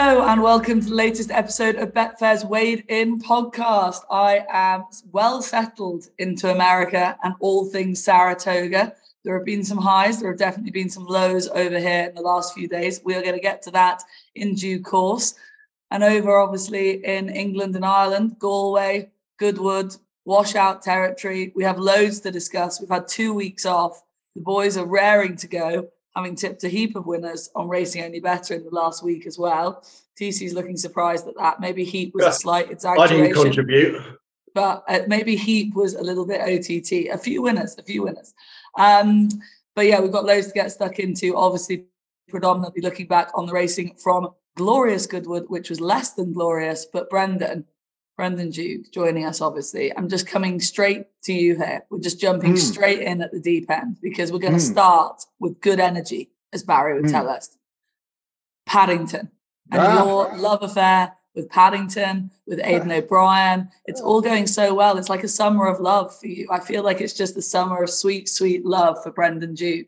Hello and welcome to the latest episode of Betfair's Weighed-In podcast. I am well settled into America and all things Saratoga. There have been some highs, there have definitely been some lows over here in the last few days. We are going to get to that in due course. And over, obviously, in England and Ireland, Galway, Goodwood, washout territory. We have loads to discuss. We've had two weeks off. The boys are raring to go having tipped a heap of winners on Racing Only Better in the last week as well. TC's looking surprised at that. Maybe Heat was a slight exaggeration. I didn't contribute. But uh, maybe Heat was a little bit OTT. A few winners, a few winners. Um, but yeah, we've got loads to get stuck into. Obviously, predominantly looking back on the racing from glorious Goodwood, which was less than glorious. But Brendan, Brendan Duke joining us, obviously. I'm just coming straight to you here. We're just jumping mm. straight in at the deep end because we're going to mm. start with good energy, as Barry would mm. tell us. Paddington and ah. your love affair with Paddington, with Aidan O'Brien. It's all going so well. It's like a summer of love for you. I feel like it's just the summer of sweet, sweet love for Brendan Duke.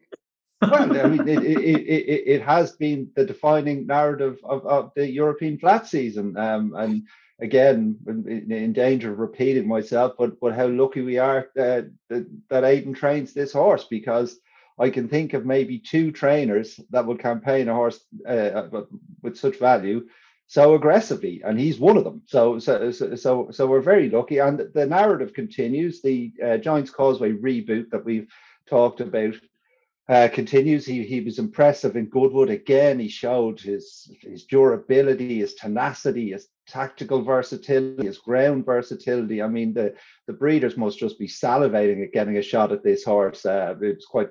well, I mean, it, it, it, it, has been the defining narrative of, of the European flat season. Um, and again in, danger of repeating myself, but but how lucky we are that that Aidan trains this horse because I can think of maybe two trainers that would campaign a horse uh, uh with such value so aggressively, and he's one of them. So so so so we're very lucky, and the narrative continues. The uh, Giants Causeway reboot that we've talked about uh, continues. He he was impressive in Goodwood again. He showed his his durability, his tenacity, his tactical versatility, his ground versatility. I mean, the the breeders must just be salivating at getting a shot at this horse. Uh, it was quite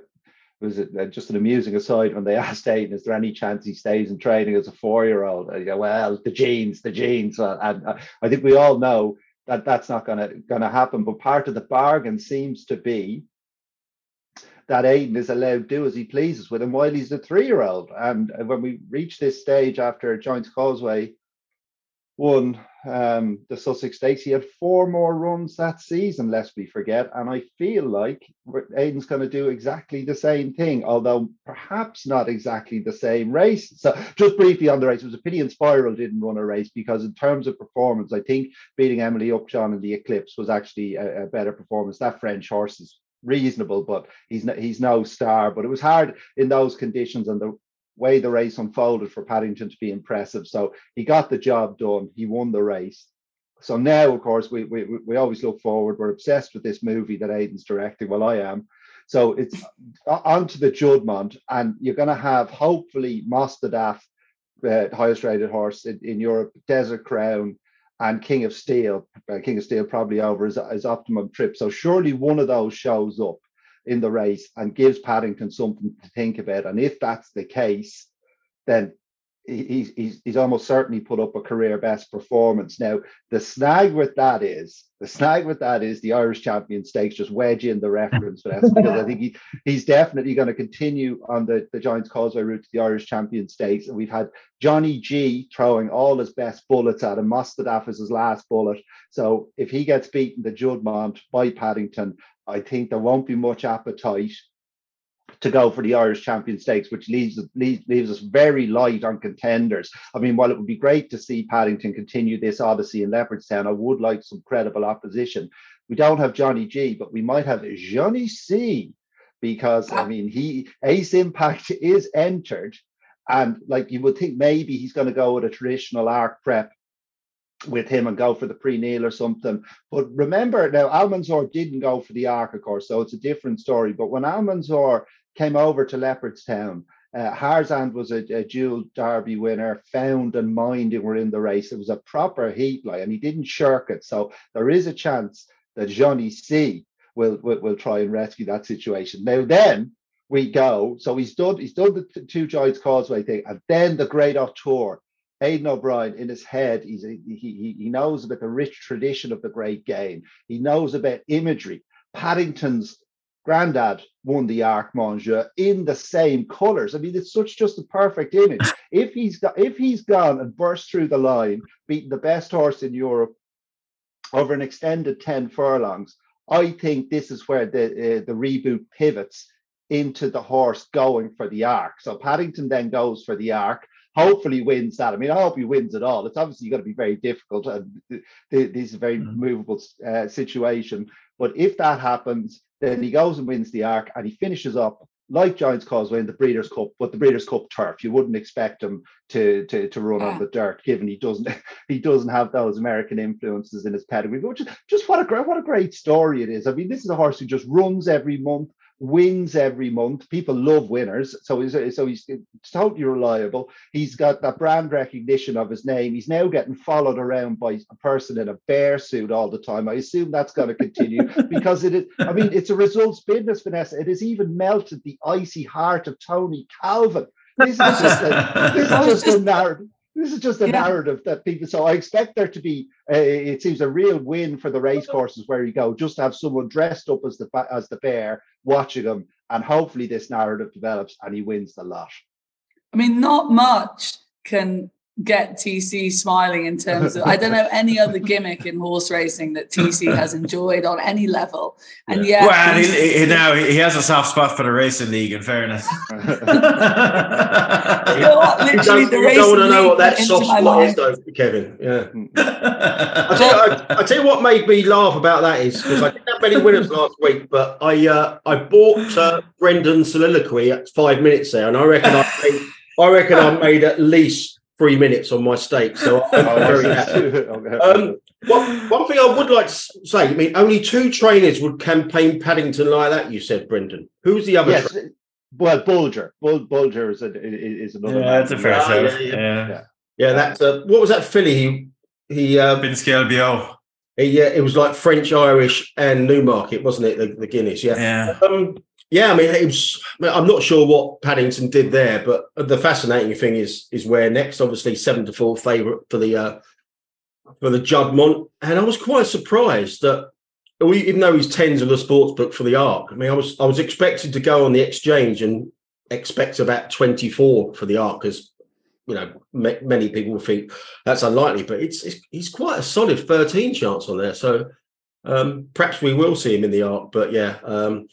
was it uh, just an amusing aside when they asked Aidan, is there any chance he stays in training as a four-year-old? Uh, well, the genes, the genes, and uh, I think we all know that that's not going to happen. But part of the bargain seems to be that Aidan is allowed to do as he pleases with him while he's a three-year-old. And when we reach this stage after Giants Causeway won um, the Sussex Stakes, he had four more runs that season, lest we forget. And I feel like Aidan's going to do exactly the same thing, although perhaps not exactly the same race. So just briefly on the race, it was a pity Inspiral didn't run a race because in terms of performance, I think beating Emily Upjohn in the Eclipse was actually a, a better performance. That French horse is reasonable, but he's no, he's no star. But it was hard in those conditions and the way the race unfolded for Paddington to be impressive. So he got the job done. He won the race. So now, of course, we we we always look forward. We're obsessed with this movie that Aidan's directing. Well, I am. So it's onto the Juddmonte, and you're going to have hopefully Mostahdaf, uh, highest rated horse in, in Europe, Desert Crown, and King of Steel, uh, King of Steel probably over his, his optimum trip. So surely one of those shows up in the race and gives Paddington something to think about. And if that's the case, then he's, he's, he's almost certainly put up a career best performance. Now, the snag with that is the snag with that is the Irish Champion Stakes just wedge in the reference for that because I think he, he's definitely going to continue on the, the Giants Causeway route to the Irish Champion Stakes. And we've had Johnny G throwing all his best bullets at him. Mostahdaf is his last bullet. So if he gets beaten the Juddmonte by Paddington, I think there won't be much appetite to go for the Irish Champion Stakes, which leaves, leaves, leaves us very light on contenders. I mean, while it would be great to see Paddington continue this odyssey in Leopardstown, I would like some credible opposition. We don't have Johnny G, but we might have Johnny C, because I mean, he Ace Impact is entered, and like you would think maybe he's going to go with a traditional arc prep with him and go for the Prix Niel or something. But remember now, Almanzor didn't go for the arc, of course, so it's a different story. But when Almanzor came over to Leopardstown. Uh, Harzand was a, a, dual Derby winner, found and minding were in the race. It was a proper heat like, and he didn't shirk it. So there is a chance that Johnny C will, will, will try and rescue that situation. Now then we go. So he's done he's done the two Giants Causeway thing, and then the Great Tour. Aidan O'Brien in his head, he's he, he he knows about the rich tradition of the great game. He knows about imagery. Paddington's granddad won the Arc Montjeu in the same colors. I mean, it's such just a perfect image. if he's got, if he's gone and burst through the line, beating the best horse in Europe over an extended 10 furlongs, I think this is where the uh, the reboot pivots into the horse going for the arc. So Paddington then goes for the arc. hopefully wins that. I mean, I hope he wins it all. It's obviously going to be very difficult. And this is a very mm-hmm. movable uh, situation. But if that happens, then he goes and wins the arc and he finishes up like Giants Causeway in the Breeders' Cup, but the Breeders' Cup turf. You wouldn't expect him to to, to run yeah. on the dirt, given he doesn't he doesn't have those American influences in his pedigree. But just, just what a great what a great story it is. I mean, this is a horse who just runs every month, wins every month. People love winners, so he's so he's totally reliable. He's got that brand recognition of his name. He's now getting followed around by a person in a bear suit all the time. I assume that's going to continue because it is. I mean, it's a results business, Vanessa. It has even melted the icy heart of Tony Calvin. This is just a, this is just a narrative this is just a yeah. narrative that people so i expect there to be it seems a real win for the race courses where you go just to have someone dressed up as the as the bear watching him and hopefully this narrative develops and he wins the lot i mean not much can get TC smiling in terms of I don't know any other gimmick in horse racing that TC has enjoyed on any level. And yeah, well, he, he, now he has a soft spot for the racing league. In fairness, you know what? Literally, you don't, the you don't want to know what that soft spot is, though, Kevin. Yeah. I, tell you, I, I, tell you what made me laugh about that is because I didn't have many winners last week, but I uh, I bought uh, Brendan's soliloquy at five minutes there, and I reckon I made, I reckon I made at least three minutes on my stake. So I'm very happy. Um, one, one thing I would like to say, I mean, only two trainers would campaign Paddington like that. You said, Brendan. Who's the other? Yes, tra- well, Bolger. Bull, Bolger is, a, is another. Yeah, that's a fair show. Yeah, yeah, yeah. yeah. yeah that's uh, what was that filly? He he. Uh, Finsceal Beo. Yeah, it was like French, Irish, and Newmarket, wasn't it? The, the Guineas, yeah. Yeah. Um, yeah, I mean, it was. I'm not sure what Paddington did there, but the fascinating thing is is where next. Obviously, seven to four favourite for the uh, for the Juddmonte, and I was quite surprised that even though he's tens of the sports book for the Arc, I mean, I was I was expected to go on the exchange and expect about 24 for the Arc because you know many people think that's unlikely, but it's, it's he's quite a solid 13 chance on there. So um, perhaps we will see him in the Arc, but yeah. Um,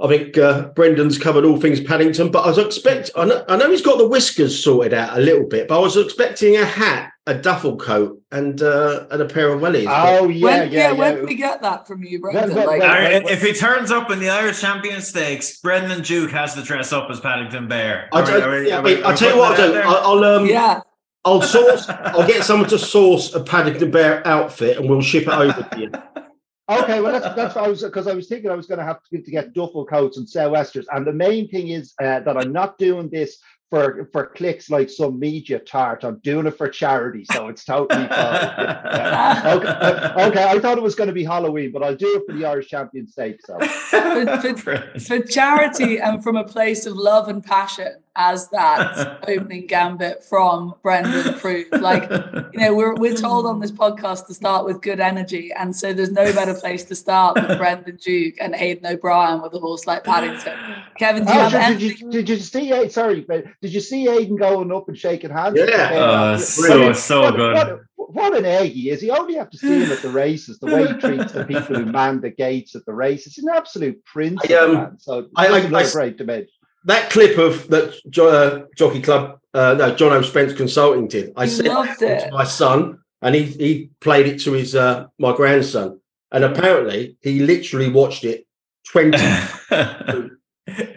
I think uh, Brendan's covered all things Paddington, but I was expect I know, I know, he's got the whiskers sorted out a little bit, but I was expecting a hat, a duffel coat, and uh, and a pair of wellies. Oh yeah, when, yeah, yeah. When did we get that from you, Brendan? like, if he turns up in the Irish Champion Stakes, Brendan Duke has to dress up as Paddington Bear. I, will tell you what I'll do. I'll, I'll um, yeah. I'll source. I'll get someone to source a Paddington Bear outfit, and we'll ship it over to you. Okay, well that's that's what I was because I was thinking I was going to have to, get duffel coats and sou'westers, and the main thing is uh, that I'm not doing this for for clicks like some media tart. I'm doing it for charity, so it's totally fine. Yeah. Okay, uh, okay, I thought it was going to be Halloween, but I'll do it for the Irish Champions State. So for, for, for charity and from a place of love and passion, as that opening gambit from Brendan proved. Like, you know, we're we're told on this podcast to start with good energy, and so there's no better place to start than Brendan Duke and Aidan O'Brien with a horse like Paddington. Kevin, do you oh, have did, you, did you see? Sorry, but did you see Aidan going up and shaking hands? Yeah, uh, so so what, good. What, what an egg he is. You only have to see him at the races, the way he treats the people who man the gates at the races. He's an absolute prince. I, um, so I, I, I, great dimension that clip of that uh, Jockey Club, uh, no, John O. Spence Consulting did. I sent it to my son, and he he played it to his uh, my grandson, and apparently he literally watched it twenty.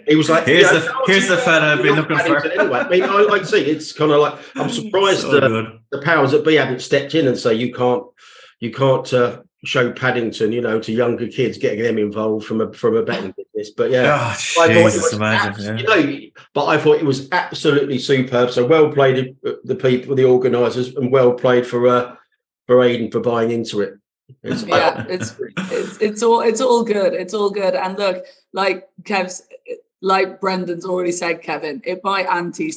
he was like, "Here's the here's the fella I've been looking for." Anyway, I mean, I like to see it's kind of like I'm surprised so the, the powers that be haven't stepped in and say you can't you can't uh, show Paddington, you know, to younger kids, getting them involved from a from a betting business. But yeah, oh, Jesus, imagine, yeah. you know, but I thought it was absolutely superb. So well played, uh, the people, the organisers, and well played for uh, for Aidan for buying into it. It's, yeah, it's, it's it's all it's all good. It's all good. And look, like Kev's, like Brendan's already said, Kevin, it might anti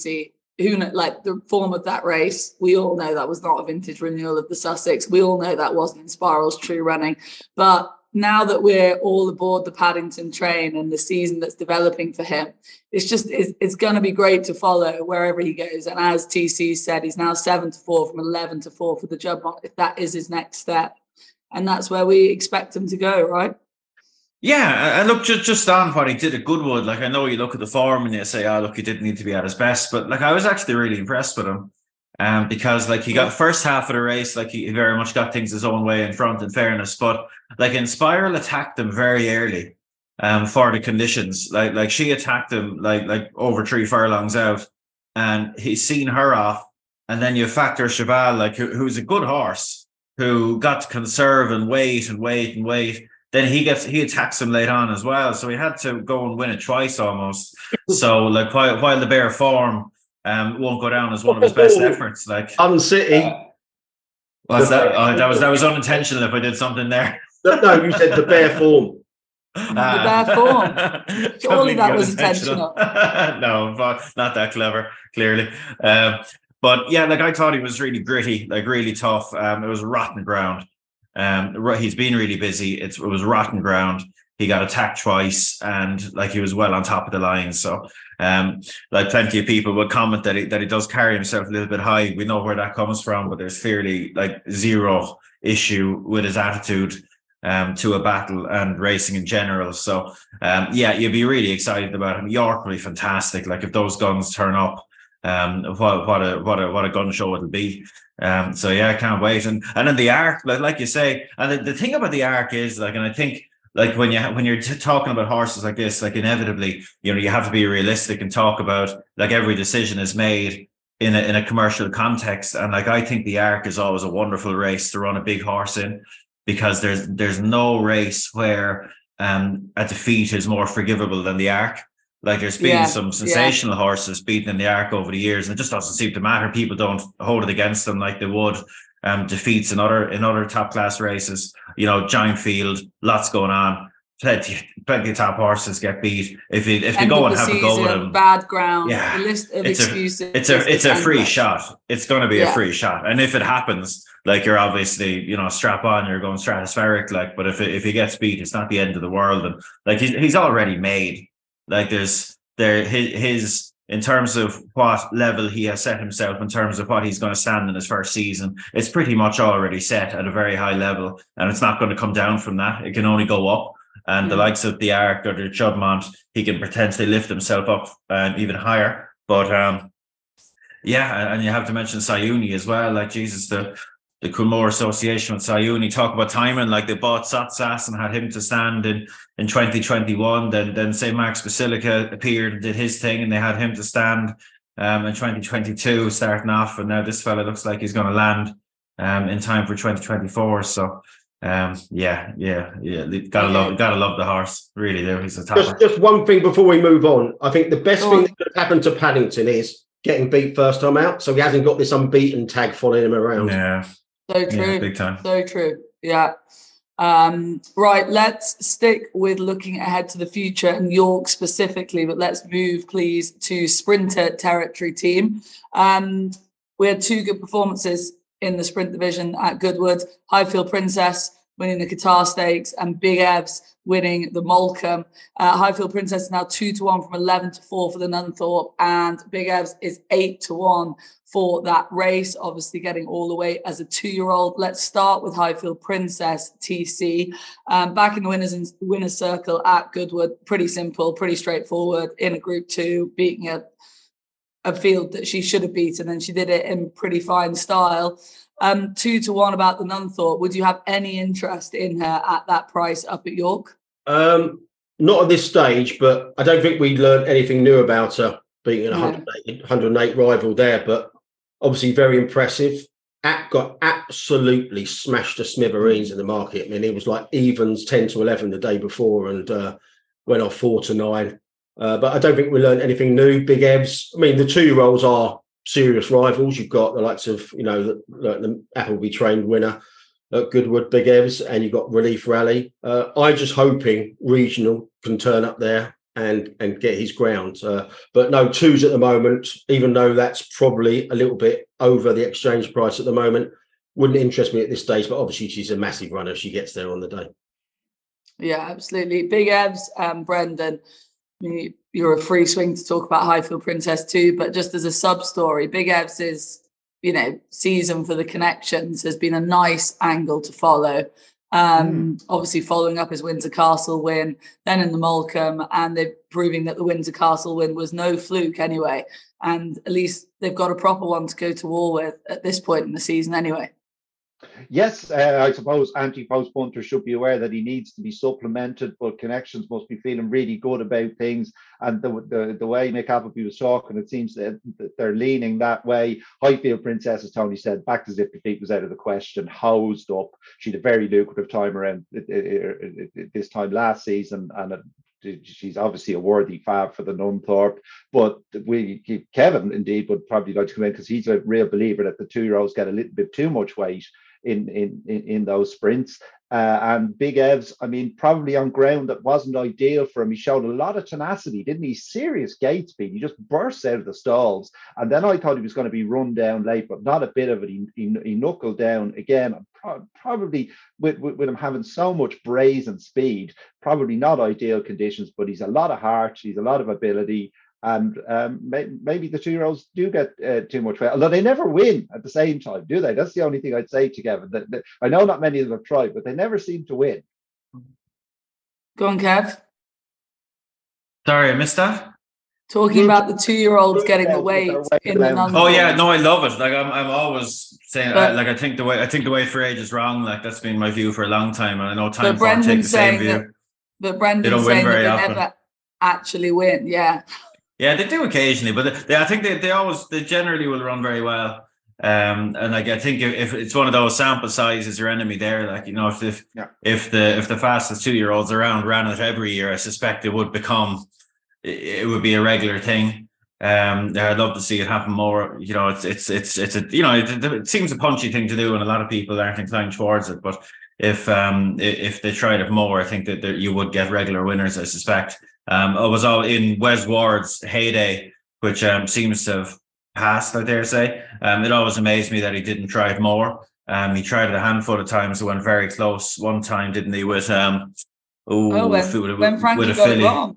who know, like the form of that race, we all know that was not a vintage renewal of the Sussex. We all know that wasn't Inspiral's true running. But now that we're all aboard the Paddington train and the season that's developing for him, it's just it's, it's going to be great to follow wherever he goes. And as TC said, he's now seven to four from eleven to four for the Juddmonte. If that is his next step, and that's where we expect him to go, right? Yeah, and look, just just on what he did at Goodwood. Like I know you look at the form and you say, "Oh, look, he didn't need to be at his best," but like I was actually really impressed with him. Um, because like he got first half of the race, like he very much got things his own way in front, in fairness. But like Inspiral attacked him very early um for the conditions. Like like she attacked him like like over three furlongs out, and he's seen her off. And then you factor Cheval, like who, who's a good horse, who got to conserve and wait and wait and wait. Then he gets he attacks him late on as well. So he had to go and win it twice almost. so like while while the bare form um won't go down as one of his best efforts, like Uncity. uh, was that oh, that was that was unintentional if I did something there. no, no, you said the bare form. The bare form. Surely that was intentional. no, but not that clever, clearly. Um, but yeah, like I thought he was really gritty, like really tough. Um, it was rotten ground. Um, he's been really busy. It's, it was rotten ground. He got attacked twice, and like he was well on top of the line. So, um, like plenty of people would comment that he that he does carry himself a little bit high. We know where that comes from, but there's fairly like zero issue with his attitude um, to a battle and racing in general. So um, yeah, you'd be really excited about him. York will be fantastic. Like if those guns turn up, um, what what a what a what a gun show it'll be. Um, so yeah, I can't wait. And and then the arc, like like you say, and the, the thing about the arc is like, and I think like when you when you're t- talking about horses like this, like inevitably, you know, you have to be realistic and talk about like every decision is made in a in a commercial context. And like I think the arc is always a wonderful race to run a big horse in because there's there's no race where um a defeat is more forgivable than the arc. Like there's been Yeah, some yeah. sensational horses beaten in the arc over the years, and it just doesn't seem to matter. People don't hold it against them like they would um defeats in other in other top class races. You know, giant field, lots going on. Plenty, plenty of top horses get beat. If you if you End go and the have a go with them, bad ground. Yeah, the list of it's a- excuses. it's a it's a free shot. It's going to be a free shot, and if it happens, like you're obviously you know strap on, you're going stratospheric. Like, but if it, if he gets beat, it's not the end of the world. And like he's he's already made. Like there's there his his in terms of what level he has set himself in terms of what he's going to stand in his first season. It's pretty much already set at a very high level, and it's not going to come down from that. It can only go up. And the Mm. likes of the Arc or the Juddmonte, he can potentially lift himself up um, even higher. But um, yeah, and- and you have to mention Siyouni as well. Like Jesus, the the Coolmore Association with Siyouni talk about timing. Like they bought Sottsass and had him to stand in in 2021. Then then St. Mark's Basilica appeared and did his thing, and they had him to stand um, in 2022, starting off. And now this fella looks like he's going to land um, in time for 2024. So. Um, yeah, yeah, yeah. Gotta love, gotta love the horse. Really, there he's a Just, just one thing before we move on. I think the best Go thing that could happen to Paddington is getting beat first time out, so he hasn't got this unbeaten tag following him around. Yeah, So yeah, true. big time. So true. Yeah. Um, right. Let's stick with looking ahead to the future and York specifically, but let's move, please, to sprinter territory team. Um, we had two good performances in the sprint division at Goodwood. Highfield Princess winning the Qatar Stakes and Big Evs winning the Molecomb. Uh, Highfield Princess is now two to one from 11 to four for the Nunthorpe, and Big Evs is eight to one for that race, obviously getting all the way as a two-year-old. Let's start with Highfield Princess TC. Um, back in the winners winners circle at Goodwood, pretty simple, pretty straightforward in a group two, beating a a field that she should have beaten, and she did it in pretty fine style. Um, two to one about the Nunthorpe. Would you have any interest in her at that price up at York? Um, not at this stage, but I don't think we learned anything new about her being a No. 108, 108 rival there. But obviously, very impressive. App got absolutely smashed to smithereens in the market. I mean, it was like evens 10 to 11 the day before and uh, went off 4 to 9. Uh, but I don't think we learned anything new. Big Evs, I mean, the two year olds are serious rivals. You've got the likes of, you know, the, the, Appleby trained winner at Goodwood, Big Evs, and you've got Relief Rally. Uh, I'm just hoping regional can turn up there and and get his ground. Uh, but no twos at the moment, even though that's probably a little bit over the exchange price at the moment. Wouldn't interest me at this stage, but obviously she's a massive runner if she gets there on the day. Yeah, absolutely. Big Evs, and Brendan. You're a free swing to talk about Highfield Princess too, but just as a sub story, Big Evs is, you know, season for the connections has been a nice angle to follow. Um, Obviously, following up his Windsor Castle win, then in the Molecomb, and they're proving that the Windsor Castle win was no fluke anyway. And at least they've got a proper one to go to war with at this point in the season anyway. Yes, uh, I suppose anti-post punter should be aware that he needs to be supplemented, but connections must be feeling really good about things. And the the, the way Mick Appleby was talking, it seems that, they're leaning that way. Highfield Princess, as Tony said, back to zip defeat was out of the question, housed up. She had a very lucrative time around uh, uh, uh, this time last season, and she's obviously a worthy fab for the Nunthorpe. But we Kevin indeed would probably like to come in because he's a real believer that the two year olds get a little bit too much weight in in in those sprints. Uh, and Big Evs, I mean, probably on ground that wasn't ideal for him. He showed a lot of tenacity, didn't he? Serious gate speed. He just burst out of the stalls. And then I thought he was going to be run down late, but not a bit of it. He, he, he knuckled down again, pro- probably with, with, with, him having so much brazen speed, probably not ideal conditions, but he's a lot of heart, he's a lot of ability and um, may, maybe the two-year-olds do get uh, too much weight, although they never win at the same time, do they? That's the only thing I'd say to Kevin. That, that, I know not many of them have tried, but they never seem to win. Go on, Kev. Sorry, I missed that. Talking about the two-year-olds getting the weight in the Oh yeah, no, I love it. Like I'm, I'm always saying, but, like I think the way I think the way for age is wrong. Like that's been my view for a long time, and I know Timeform take the same view. That, but Brendan's saying that they often. never actually win. Yeah. Yeah, they do occasionally, but they, I think they, they always they generally will run very well. Um, and like I think if, if, it's one of those sample sizes your enemy there, like you know, if if, yeah. if the if the fastest two year olds around ran it every year, I suspect it would become it, would be a regular thing. Um, I'd love to see it happen more. You know, it's it's it's it's a you know it, it seems a punchy thing to do, and a lot of people aren't inclined towards it. But if um if they tried it more, I think that there, you would get regular winners. I suspect. Um, I was all in Wes Ward's heyday, which um, seems to have passed, I dare say. Um, it always amazed me that he didn't try it more. Um, he tried it a handful of times. It went very close. One time, didn't he? With um, ooh, oh, when, with, when Frankie with got filly. wrong.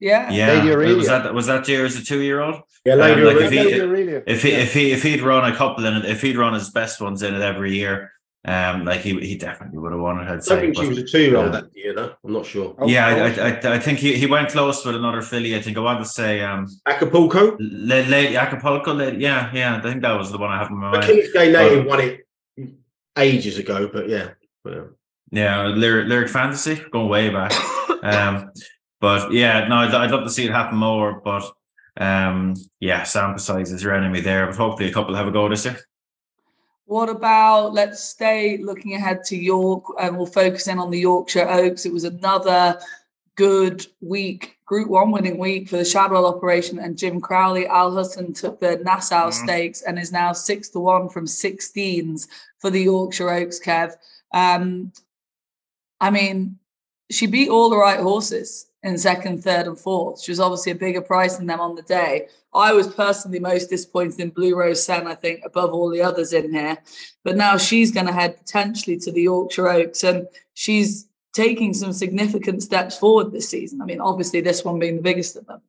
Yeah, yeah. Was that was that year as a two year old? Yeah, Lady um, like if, he, if he if he if he'd run a couple in it, if he'd run his best ones in it every year, um, like he, he definitely would have won it. I'd say. I think she was a two-year-old that year, though. I'm not sure. Yeah, I, I, I, I, think he, he went close with another filly. I think I want to say um, Acapulco. Lady Acapulco. yeah, yeah. I think that was the one I have in my mind. Kingsgate Native won it ages ago, but yeah. But, yeah, lyric, lyric fantasy going way back. um, but yeah, no, I'd, I'd love to see it happen more. But um, yeah, sample size is your enemy there. But hopefully, a couple have a go this year. What about let's stay looking ahead to York and we'll focus in on the Yorkshire Oaks. It was another good week, Group One winning week for the Shadwell operation and Jim Crowley. Al Husn took the Nassau mm-hmm. Stakes and is now six to one from 16s for the Yorkshire Oaks. Kev, um, I mean, she beat all the right horses in second, third, and fourth. She was obviously a bigger price than them on the day. I was personally most disappointed in Blue Rose Cen, I think, above all the others in here. But now she's going to head potentially to the Yorkshire Oaks, and she's taking some significant steps forward this season. I mean, obviously, this one being the biggest of them.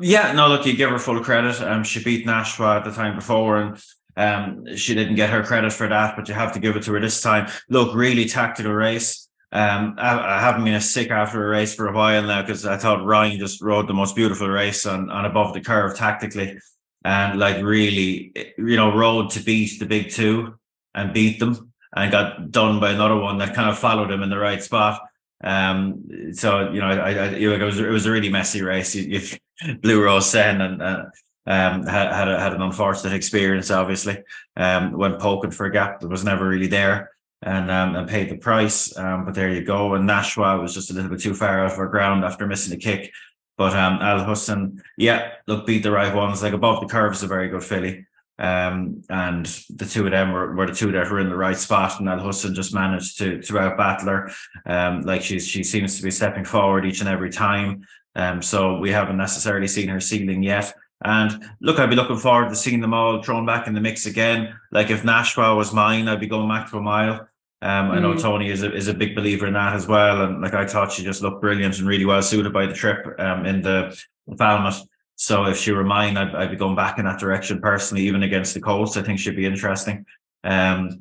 Yeah, no, look, you give her full credit. Um, she beat Nashwa at the time before, and um, she didn't get her credit for that, but you have to give it to her this time. Look, really tactical race. Um, I, I, haven't been a sick after a race for a while now because I thought Ryan just rode the most beautiful race on, on above the curve tactically, and like really, you know, rode to beat the big two and beat them, and got done by another one that kind of followed him in the right spot. Um, so you know, I, I it was it was a really messy race. You, you Blue Rose Cen and uh, um had had, a, had an unfortunate experience, obviously. Um, when poking for a gap that was never really there and um, and paid the price. Um, but there you go. And Nashwa was just a little bit too far out of our ground after missing a kick. But um, Al Husn, yeah, look, beat the right ones. Like above the curve is a very good filly. Um, and the two of them were, were the two that were in the right spot, and Al Husn just managed to to out battle her. Um, like she's she seems to be stepping forward each and every time. Um, so we haven't necessarily seen her ceiling yet. And look, I'd be looking forward to seeing them all thrown back in the mix again. Like if Nashwa was mine, I'd be going back to a mile. Um, I know mm. Tony is a, is a big believer in that as well, and like I thought she just looked brilliant and really well suited by the trip um, in the, the Falmouth. So if she were mine, I'd, I'd be going back in that direction personally, even against the Colts. I think she'd be interesting. Um,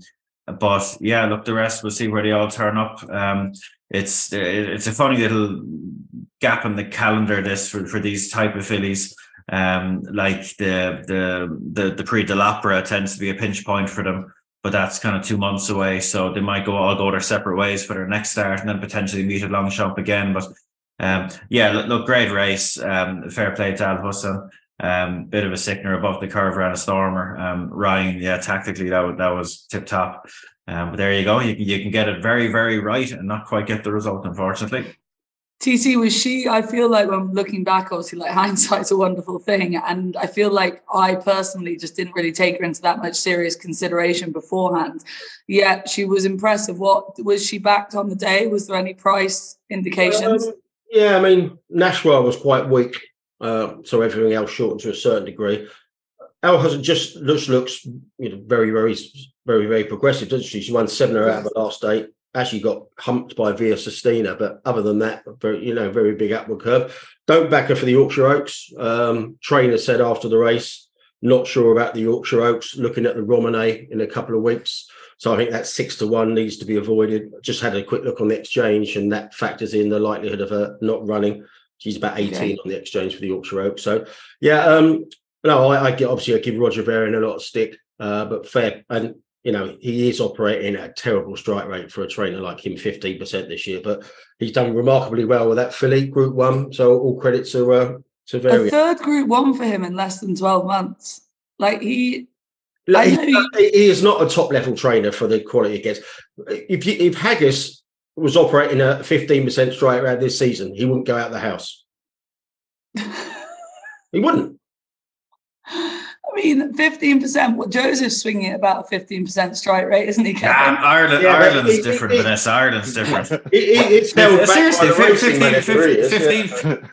but yeah, look, the rest we'll see where they all turn up. Um, it's it's a funny little gap in the calendar. This for, for these type of fillies. Um, like the the the the Prix de l'Opera tends to be a pinch point for them, but that's kind of two months away. So they might go all go their separate ways for their next start, and then potentially meet at Longchamp again. But um, yeah, look, look, great race. Um, fair play to Al Husn. Um, bit of a sickener above the curve around a stormer. Um, Ryan, yeah, tactically that that was tip top. Um, but there you go. You can, you can get it very, very right and not quite get the result, unfortunately. TC was she? I feel like when looking back, obviously, like hindsight's a wonderful thing, and I feel like I personally just didn't really take her into that much serious consideration beforehand. Yet she was impressive. What was she backed on the day? Was there any price indications? Um, yeah, I mean, Nashwa was quite weak uh, so everything else shortened to a certain degree. El hasn't just looks looks you know very very very very progressive, doesn't she? She won seven or out of the last eight. Actually got humped by Via Sistina, but other than that, very you know very big upward curve. Don't back her for the Yorkshire Oaks. Um, trainer said after the race, not sure about the Yorkshire Oaks. Looking at the Romanet in a couple of weeks, so I think that six to one needs to be avoided. Just had a quick look on the exchange, and that factors in the likelihood of her not running. She's about 18 okay. on the exchange for the Yorkshire Oaks. So, yeah, um, no, I, I get obviously I give Roger Varian a lot of stick, uh, but fair. And, you know, he is operating at a terrible strike rate for a trainer like him, 15% this year, but he's done remarkably well with that filly Group One. So, all credit to, uh, to Varian. A third Group One for him in less than 12 months. Like, he, like, he, he, is not a top level trainer for the quality he gets. If you, if Haggas was operating at 15% strike rate this season, he wouldn't go out the house. he wouldn't. I mean, 15%. Well, Joseph's swinging at about a 15% strike rate, isn't he, Kevin? Nah, Ireland, yeah, Ireland's it, different, it, Vanessa. Ireland's different. It, it's held Seriously,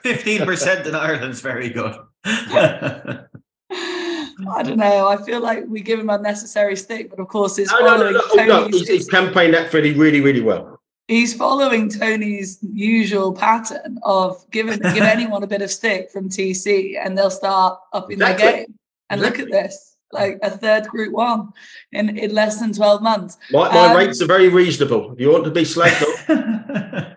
15, percent in Ireland's very good. I don't know. I feel like we give him unnecessary stick, but of course, it's no, following no, oh, no, no, no. He's, he's campaigned that really, really, really well he's following Tony's usual pattern of giving give anyone a bit of stick from TC and they'll start up in exactly. their game. And look at this, like a third group one in, in less than 12 months. My, my um, rates are very reasonable. If you want to be slagged off.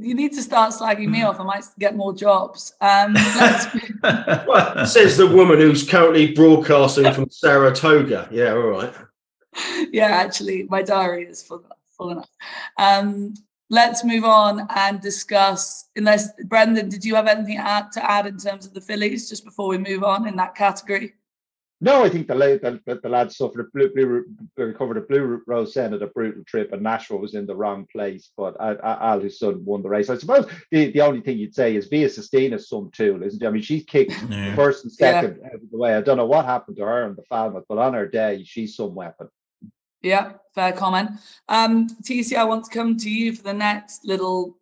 you need to start slagging me off. I might get more jobs. Um, well, says the woman who's currently broadcasting from Saratoga. Yeah, all right. Yeah, actually, my diary is full full enough. Um, let's move on and discuss. Unless Brendan, did you have anything to add in terms of the fillies just before we move on in that category? No, I think the the, the lads suffered a blue, blue recovered a blue rose end at a brutal trip, and Nashwa was in the wrong place. But Al son won the race. I suppose the, the only thing you'd say is Via Sistina's some tool, isn't it? I mean, she's kicked yeah. first and second yeah. out of the way. I don't know what happened to her in the Falmouth, but on her day, she's some weapon. Yeah, fair comment. Um, TC, I want to come to you for the next little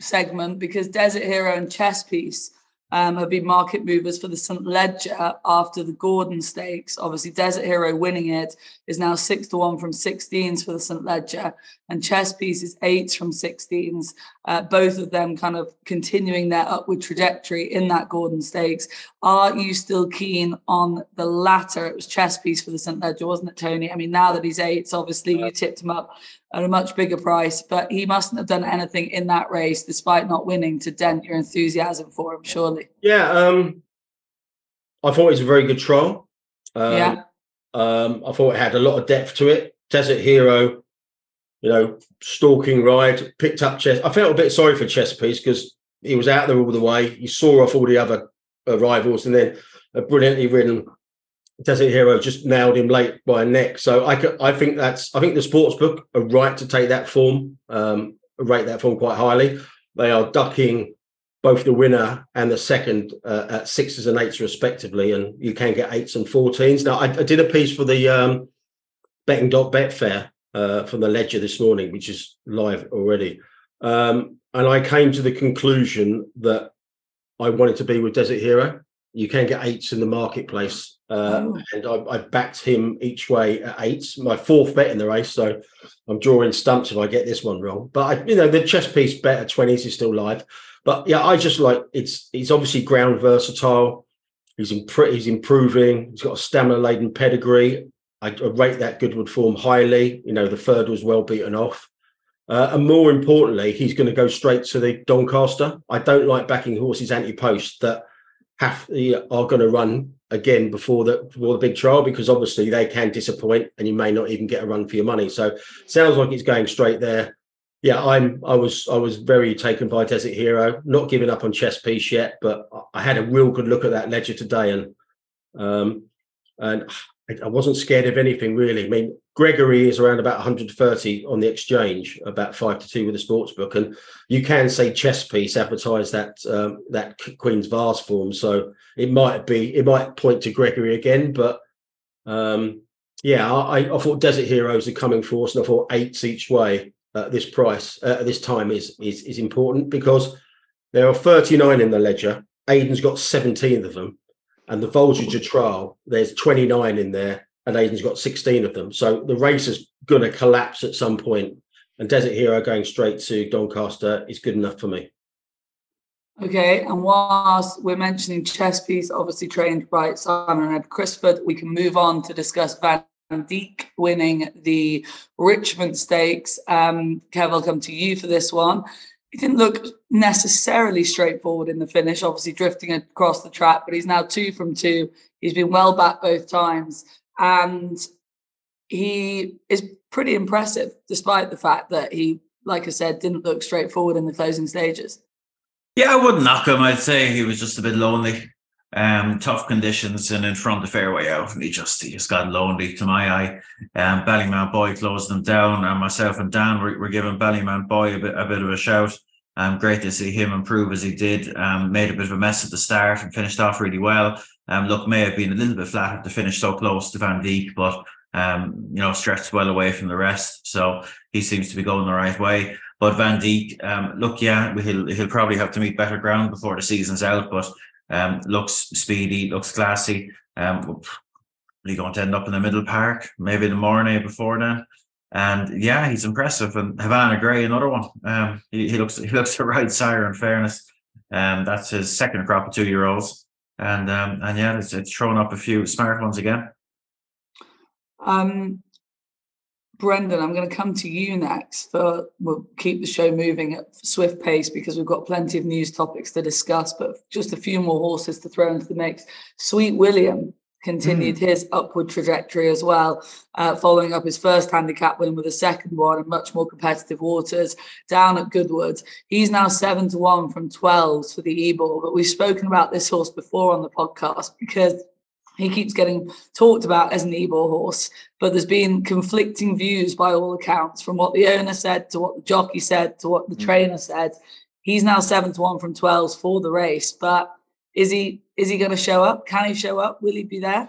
segment because Desert Hero and Chess Piece um, have been market movers for the St. Leger after the Gordon Stakes. Obviously, Desert Hero winning it is now six to one from 16s for the St. Leger, and Chess Piece is eights from 16s. Uh, both of them kind of continuing their upward trajectory in that Gordon Stakes. Are you still keen on the latter? It was Chess Piece for the St. Leger, wasn't it, Tony? I mean, now that he's eights, obviously you tipped him up at a much bigger price, but he mustn't have done anything in that race, despite not winning, to dent your enthusiasm for him, surely. Yeah, um, I thought it was a very good trial. Um, yeah. Um, I thought it had a lot of depth to it. Desert Hero, you know, stalking ride, picked up chess. I felt a bit sorry for Chess Piece because he was out there all the way. He saw off all the other uh, rivals and then a brilliantly ridden Desert Hero just nailed him late by a neck. So I could, I think that's I think the sports book are right to take that form, um, rate that form quite highly. They are ducking both the winner and the second uh, at sixes and eights respectively, and you can get eights and fourteens. Now I, I did a piece for the um, betting dot betfair uh, from the Leger this morning, which is live already. Um, and I came to the conclusion that I wanted to be with Desert Hero. You can get eights in the marketplace uh, oh. And I, I, backed him each way at eight, my fourth bet in the race. So I'm drawing stumps if I get this one wrong. But I, you know, the chess piece bet at 20s is still live. But yeah, I just like it's he's obviously ground versatile. He's he's improving. He's got a stamina laden pedigree. I, I, rate that Goodwood form highly. You know, the third was well beaten off. Uh, and more importantly, he's going to go straight to the Doncaster. I don't like backing horses anti-post that have are going to run again before the before the big trial because obviously they can disappoint and you may not even get a run for your money. So sounds like it's going straight there. Yeah, I'm I was I was very taken by Desert Hero. Not giving up on Chess Piece yet, but I had a real good look at that Leger today and um and I wasn't scared of anything really. I mean, Gregory is around about 130 on the exchange, about five to two with the sports book, and you can say chess piece advertise that um, that Queen's Vase form, so it might be it might point to Gregory again, but um, yeah, I, I, thought Desert Heroes are coming for us, and I thought eights each way at this price uh, at this time is is is important because there are 39 in the Leger. Aidan's got 17 of them and the Voltigeur trial, there's 29 in there, and Aidan's got 16 of them. So the race is going to collapse at some point, and Desert Hero going straight to Doncaster is good enough for me. Okay, and whilst we're mentioning chess piece, obviously trained by Simon and Ed Crisford, we can move on to discuss Van Dijk winning the Richmond Stakes. Um, Kev, I'll come to you for this one he didn't look necessarily straightforward in the finish, obviously drifting across the track, but he's now two from two. He's been well back both times. And he is pretty impressive, despite the fact that he, like I said, didn't look straightforward in the closing stages. Yeah, I wouldn't knock him. I'd say he was just a bit lonely. Um, tough conditions and in front of fairway out, and he just he just got lonely to my eye. Um, Ballyman Boy closed them down, and myself and Dan were, were giving Ballyman Boy a bit a bit of a shout. Um, great to see him improve as he did. Um, made a bit of a mess at the start and finished off really well. Um, look, may have been a little bit flat to finish so close to Vandeek, but um, you know, stretched well away from the rest. So he seems to be going the right way. But Vandeek, um, look, yeah, he'll he'll probably have to meet better ground before the season's out. But um, looks speedy, looks classy. Um, probably going to end up in the middle park, maybe the Morny before then. And yeah, he's impressive. And Havana Grey, another one. Um, he, he looks he looks a right sire. In fairness, um, that's his second crop of two year olds. And um, and yeah, it's it's thrown up a few smart ones again. Um, Brendan, I'm going to come to you next. For we'll keep the show moving at swift pace because we've got plenty of news topics to discuss, but just a few more horses to throw into the mix. Sweet William continued mm. his upward trajectory as well, uh, following up his first handicap win with a second one in much more competitive waters down at Goodwood. He's now seven to one from 12s for the Ebor, but we've spoken about this horse before on the podcast because he keeps getting talked about as an Ebor horse, but there's been conflicting views by all accounts from what the owner said to what the jockey said to what the mm. trainer said. He's now seven to one from 12s for the race, but is he is he going to show up? Can he show up? Will he be there?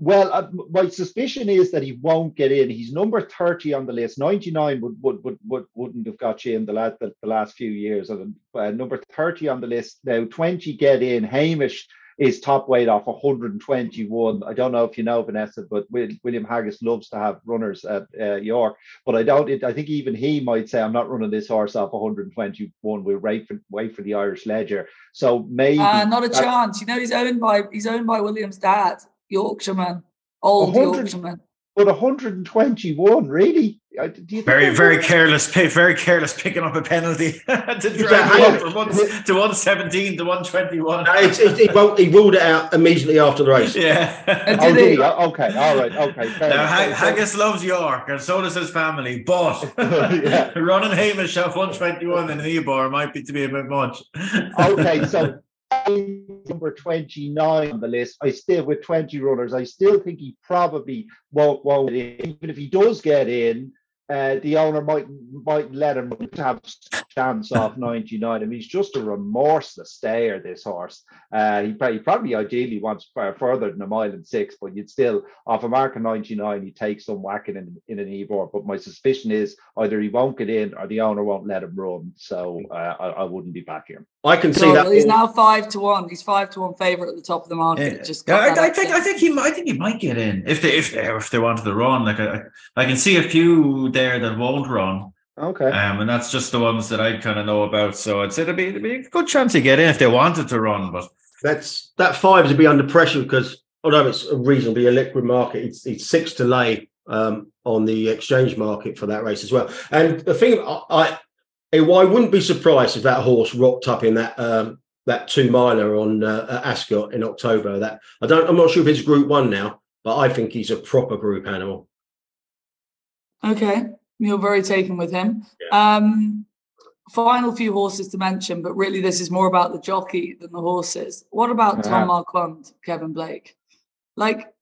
Well, uh, my suspicion is that he won't get in. He's number 30 on the list. 99 would, would, would, would, wouldn't have got you in the last, the, the last few years. Uh, number 30 on the list. Now, 20 get in. Hamish is top weight off 121. I don't know if you know Vanessa, but William Haggas loves to have runners at uh, York. But I don't. It, I think even he might say, "I'm not running this horse off 121. We'll wait for wait for the Irish Leger." So maybe uh, not a chance. You know, he's owned by he's owned by William's dad, Yorkshireman, old Yorkshireman. But 121, really? very, very careless, very careless picking up a penalty to drag up from one, to 117 to 121. No, it's, it, it he ruled it out immediately after the race. Yeah. oh, did he? Okay, all right, okay. Now, Haggas loves York, and so does his family, but yeah. running Hamish off 121 in Ebor might be to be a bit much. okay, so number 29 on the list. I still with 20 runners. I still think he probably won't won't even if he does get in uh, the owner might might let him have chance off 99. I mean, he's just a remorseless stayer, this horse. Uh, he, probably, he probably ideally wants further than a mile and six, but you'd still, off a mark of 99, he takes some whacking in, in an Ebor. But my suspicion is either he won't get in or the owner won't let him run. So uh, I, I, wouldn't be back here. I can see that. He's now five to one. He's five to one favorite at the top of the market. Yeah. Just I, I think I think he I think he might get in if they if they if they wanted to run. Like I, I can see a few there that won't run. Okay. Um, and that's just the ones that I kind of know about. So I'd say there'd be, there'd be a good chance to get in if they wanted to run. But that's that five to be under pressure because although it's a reasonably illiquid market, it's, it's six to lay um, on the exchange market for that race as well. And the thing, I, I, I wouldn't be surprised if that horse rocked up in that um, that two miler on uh, Ascot in October. That I don't, I'm not sure if it's Group One now, but I think he's a proper Group animal. Okay, you're very taken with him. Yeah. Um, final few horses to mention, but really this is more about the jockey than the horses. What about Tom Marquand, Kevin Blake? Like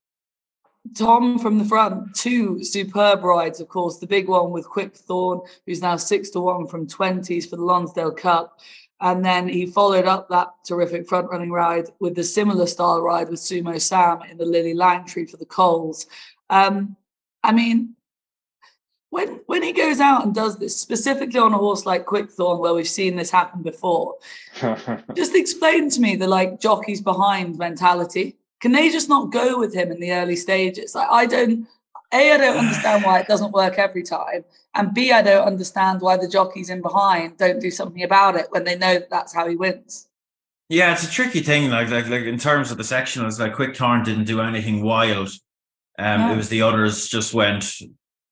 Tom from the front, two superb rides, of course. The big one with Quickthorn, who's now six to one from 20s for the Lonsdale Cup. And then he followed up that terrific front running ride with the similar style ride with Sumo Sam in the Lillie Langtry for the Coles. Um, I mean, when when he goes out and does this specifically on a horse like Quickthorn, where we've seen this happen before, just explain to me the like jockeys behind mentality. Can they just not go with him in the early stages? Like I don't. A, I don't understand why it doesn't work every time, and B, I don't understand why the jockeys in behind don't do something about it when they know that that's how he wins. Yeah, it's a tricky thing. Like, like, like in terms of the sectionals, like Quickthorn didn't do anything wild. Um, yeah. it was the others just went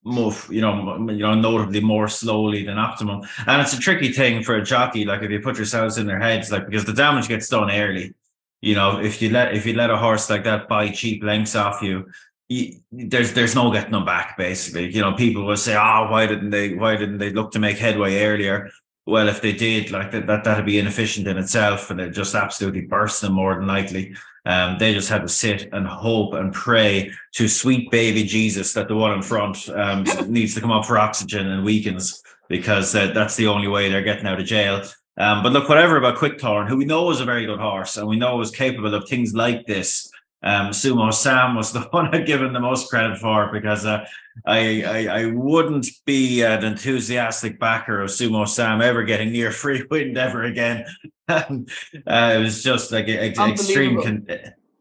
move, you know, you know, notably more slowly than optimum. And it's a tricky thing for a jockey, like if you put yourselves in their heads, like because the damage gets done early. You know, if you let if you let a horse like that buy cheap lengths off you, you there's there's no getting them back. Basically, you know, people will say, "Oh, why didn't they? Why didn't they look to make headway earlier?" Well, if they did, like that, that that'd be inefficient in itself, and it just absolutely burst them more than likely. Um, they just had to sit and hope and pray to sweet baby Jesus that the one in front um, needs to come up for oxygen and weakens because uh, that's the only way they're getting out of jail. Um, but look, whatever about Quickthorn, who we know is a very good horse and we know is capable of things like this. Um, Sumo Sam was the one I'd given the most credit for because uh, I, I, I wouldn't be an enthusiastic backer of Sumo Sam ever getting near free wind ever again. uh, it was just like a, a, extreme con-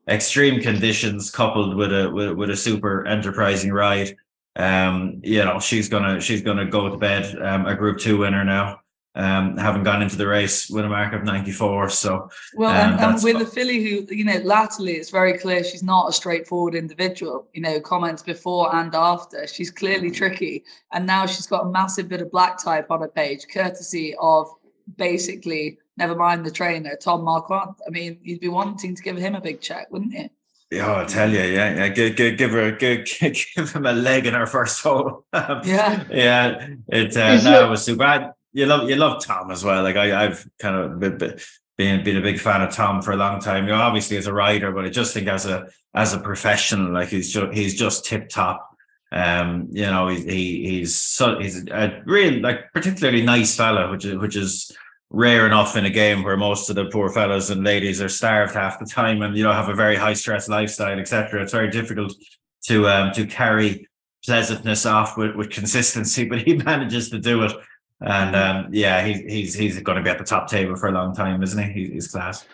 extreme conditions coupled with a with, with a super enterprising ride. Um, you know, she's gonna she's gonna go to bed um, a Group Two winner now um, having gone into the race with a mark of 94. So, well, um, and, and with the filly who, you know, latterly it's very clear she's not a straightforward individual, you know, comments before and after. She's clearly tricky. And now she's got a massive bit of black type on her page, courtesy of basically, never mind the trainer, Tom Marquand. I mean, you'd be wanting to give him a big check, wouldn't you? Yeah, I'll tell you, yeah, yeah. Give, give, give her, give, give him a leg in her first hole. yeah, yeah. It uh, no, it was too bad you love you love Tom as well. Like I, I've kind of been, been been a big fan of Tom for a long time. You know, obviously as a writer, but I just think as a as a professional, like he's just he's just tip top. Um, you know, he, he he's so he's a real like particularly nice fella, which is which is rare enough in a game where most of the poor fellows and ladies are starved half the time and you know have a very high stress lifestyle, etc. It's very difficult to um to carry pleasantness off with, with consistency, but he manages to do it. And um, yeah, he's he's he's going to be at the top table for a long time, isn't he? He's class.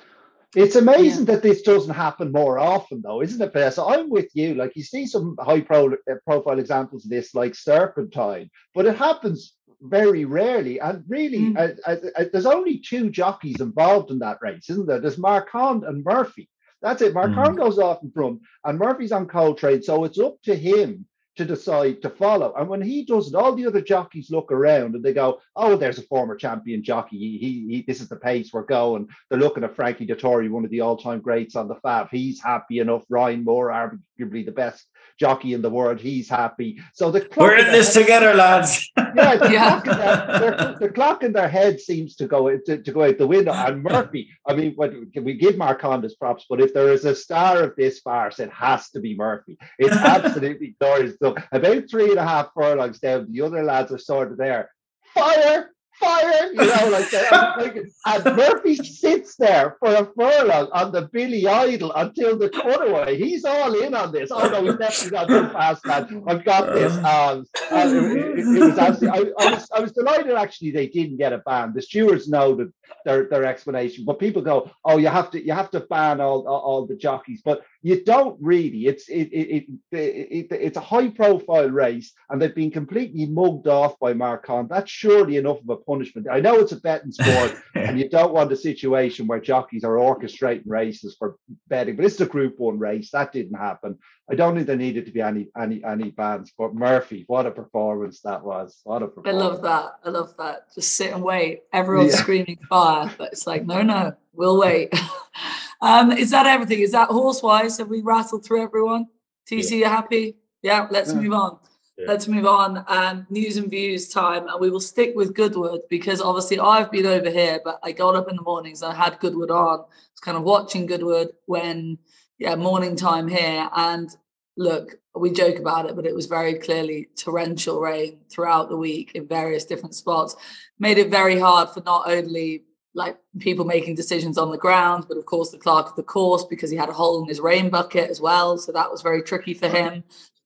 It's amazing yeah. that this doesn't happen more often, though, isn't it, Vanessa? I'm with you. Like you see some high pro, uh, profile examples of this, like Serpentine, but it happens very rarely. And really, mm. uh, uh, uh, there's only two jockeys involved in that race, isn't there? There's Marquand and Murphy. That's it. Marquand mm. goes off in front, and Murphy's on Coltrane, so it's up to him to decide to follow. And when he does it, all the other jockeys look around and they go, "Oh, there's a former champion jockey. He, he, he this is the pace we're going." They're looking at Frankie Dettori, one of the all-time greats on the Fab. He's happy enough. Ryan Moore, arguably the best jockey in the world. He's happy. So the we're in this head, together, lads. yeah, the, yeah. Clock their, their, the, clock in their head seems to go to, to go out the window. And Murphy, I mean, what, we give Marquand his props, but if there is a star of this farce, it has to be Murphy. It's absolutely glorious. So about three and a half furlongs down, the other lads are sort of there. Fire, fire, you know, like that. and Murphy sits there for a furlong on the Billy Idol until the cutaway. He's all in on this. Oh no, he's definitely not too fast, man. I've got this. Um, it, it, was absolutely, I, I, was I was delighted actually they didn't get a ban. The stewards know that their their explanation, but people go, oh, you have to you have to ban all all, all the jockeys. But you don't really. It's it, it, it, it, it's a high profile race, and they've been completely mugged off by Marquand. That's surely enough of a punishment. I know it's a betting sport, and you don't want a situation where jockeys are orchestrating races for betting, but it's a Group One race. That didn't happen. I don't think there needed to be any any any bans. But Murphy, what a performance that was! What a performance! I love that. I love that. Just sit and wait. Everyone's yeah. screaming fire, but it's like, no, no, we'll wait. Um, is that everything? Is that horse wise? Have we rattled through everyone? TC, yeah. you happy? Yeah, let's yeah. move on. Yeah. Let's move on. Um, news and views time, and we will stick with Goodwood because obviously I've been over here, but I got up in the mornings and I had Goodwood on. I was kind of watching Goodwood when, yeah, morning time here. And look, we joke about it, but it was very clearly torrential rain throughout the week in various different spots. Made it very hard for not only like people making decisions on the ground, but of course the clerk of the course because he had a hole in his rain bucket as well. So that was very tricky for him.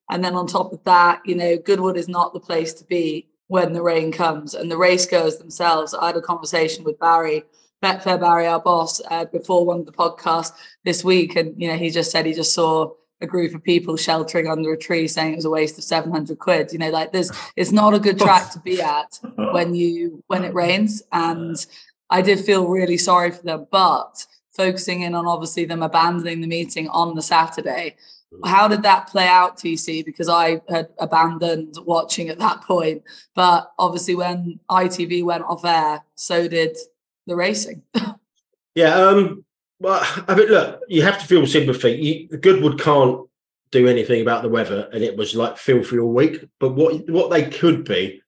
And then on top of that, you know, Goodwood is not the place to be when the rain comes. And the race goers themselves, I had a conversation with Barry, Betfair Barry, our boss, uh, before one of the podcasts this week. And, you know, he just said he just saw a group of people sheltering under a tree saying it was a waste of 700 quid you know like this it's not a good track to be at when you when it rains and I did feel really sorry for them, but focusing in on obviously them abandoning the meeting on the Saturday. Mm. How did that play out, TC? Because I had abandoned watching at that point. But obviously, when ITV went off air, so did the racing. yeah. Um, well, I mean, look, you have to feel sympathy. You, Goodwood can't do anything about the weather, and it was like filthy all week. But what what they could be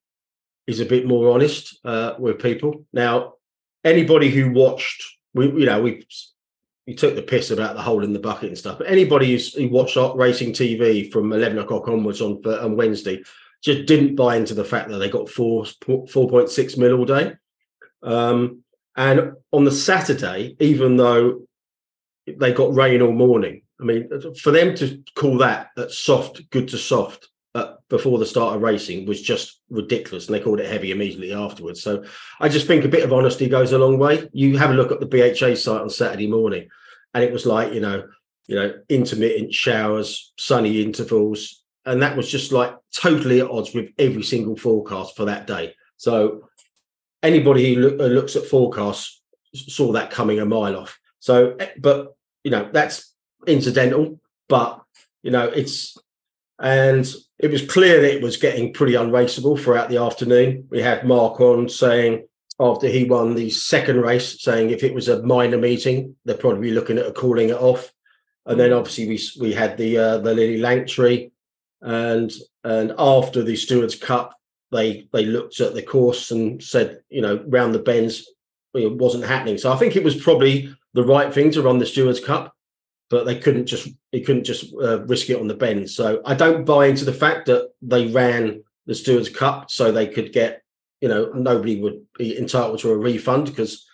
is a bit more honest uh, with people. Now, anybody who watched, we you know we we took the piss about the hole in the bucket and stuff, but anybody who's, who watched racing TV from eleven o'clock onwards on on Wednesday just didn't buy into the fact that they got four four point six mil all day. Um, and on the Saturday, even though they got rain all morning, I mean, for them to call that that soft, good to soft, before the start of racing was just ridiculous, and they called it heavy immediately afterwards. So I just think a bit of honesty goes a long way. You have a look at the BHA site on Saturday morning, and it was like you know, you know, intermittent showers, sunny intervals, and that was just like totally at odds with every single forecast for that day. So anybody who look, looks at forecasts saw that coming a mile off. So, eh, but you know, that's incidental, but you know, it's and it was clear that it was getting pretty unraceable throughout the afternoon. We had Mark on saying after he won the second race, saying if it was a minor meeting, they're probably looking at calling it off. And then obviously we we had the uh, the Lillie Langtry, and and after the Stewards Cup, they they looked at the course and said, you know, round the bends, it wasn't happening. So I think it was probably the right thing to run the Stewards Cup but they couldn't just they couldn't just uh, risk it on the bend. So I don't buy into the fact that they ran the Stewards Cup so they could get you know nobody would be entitled to a refund because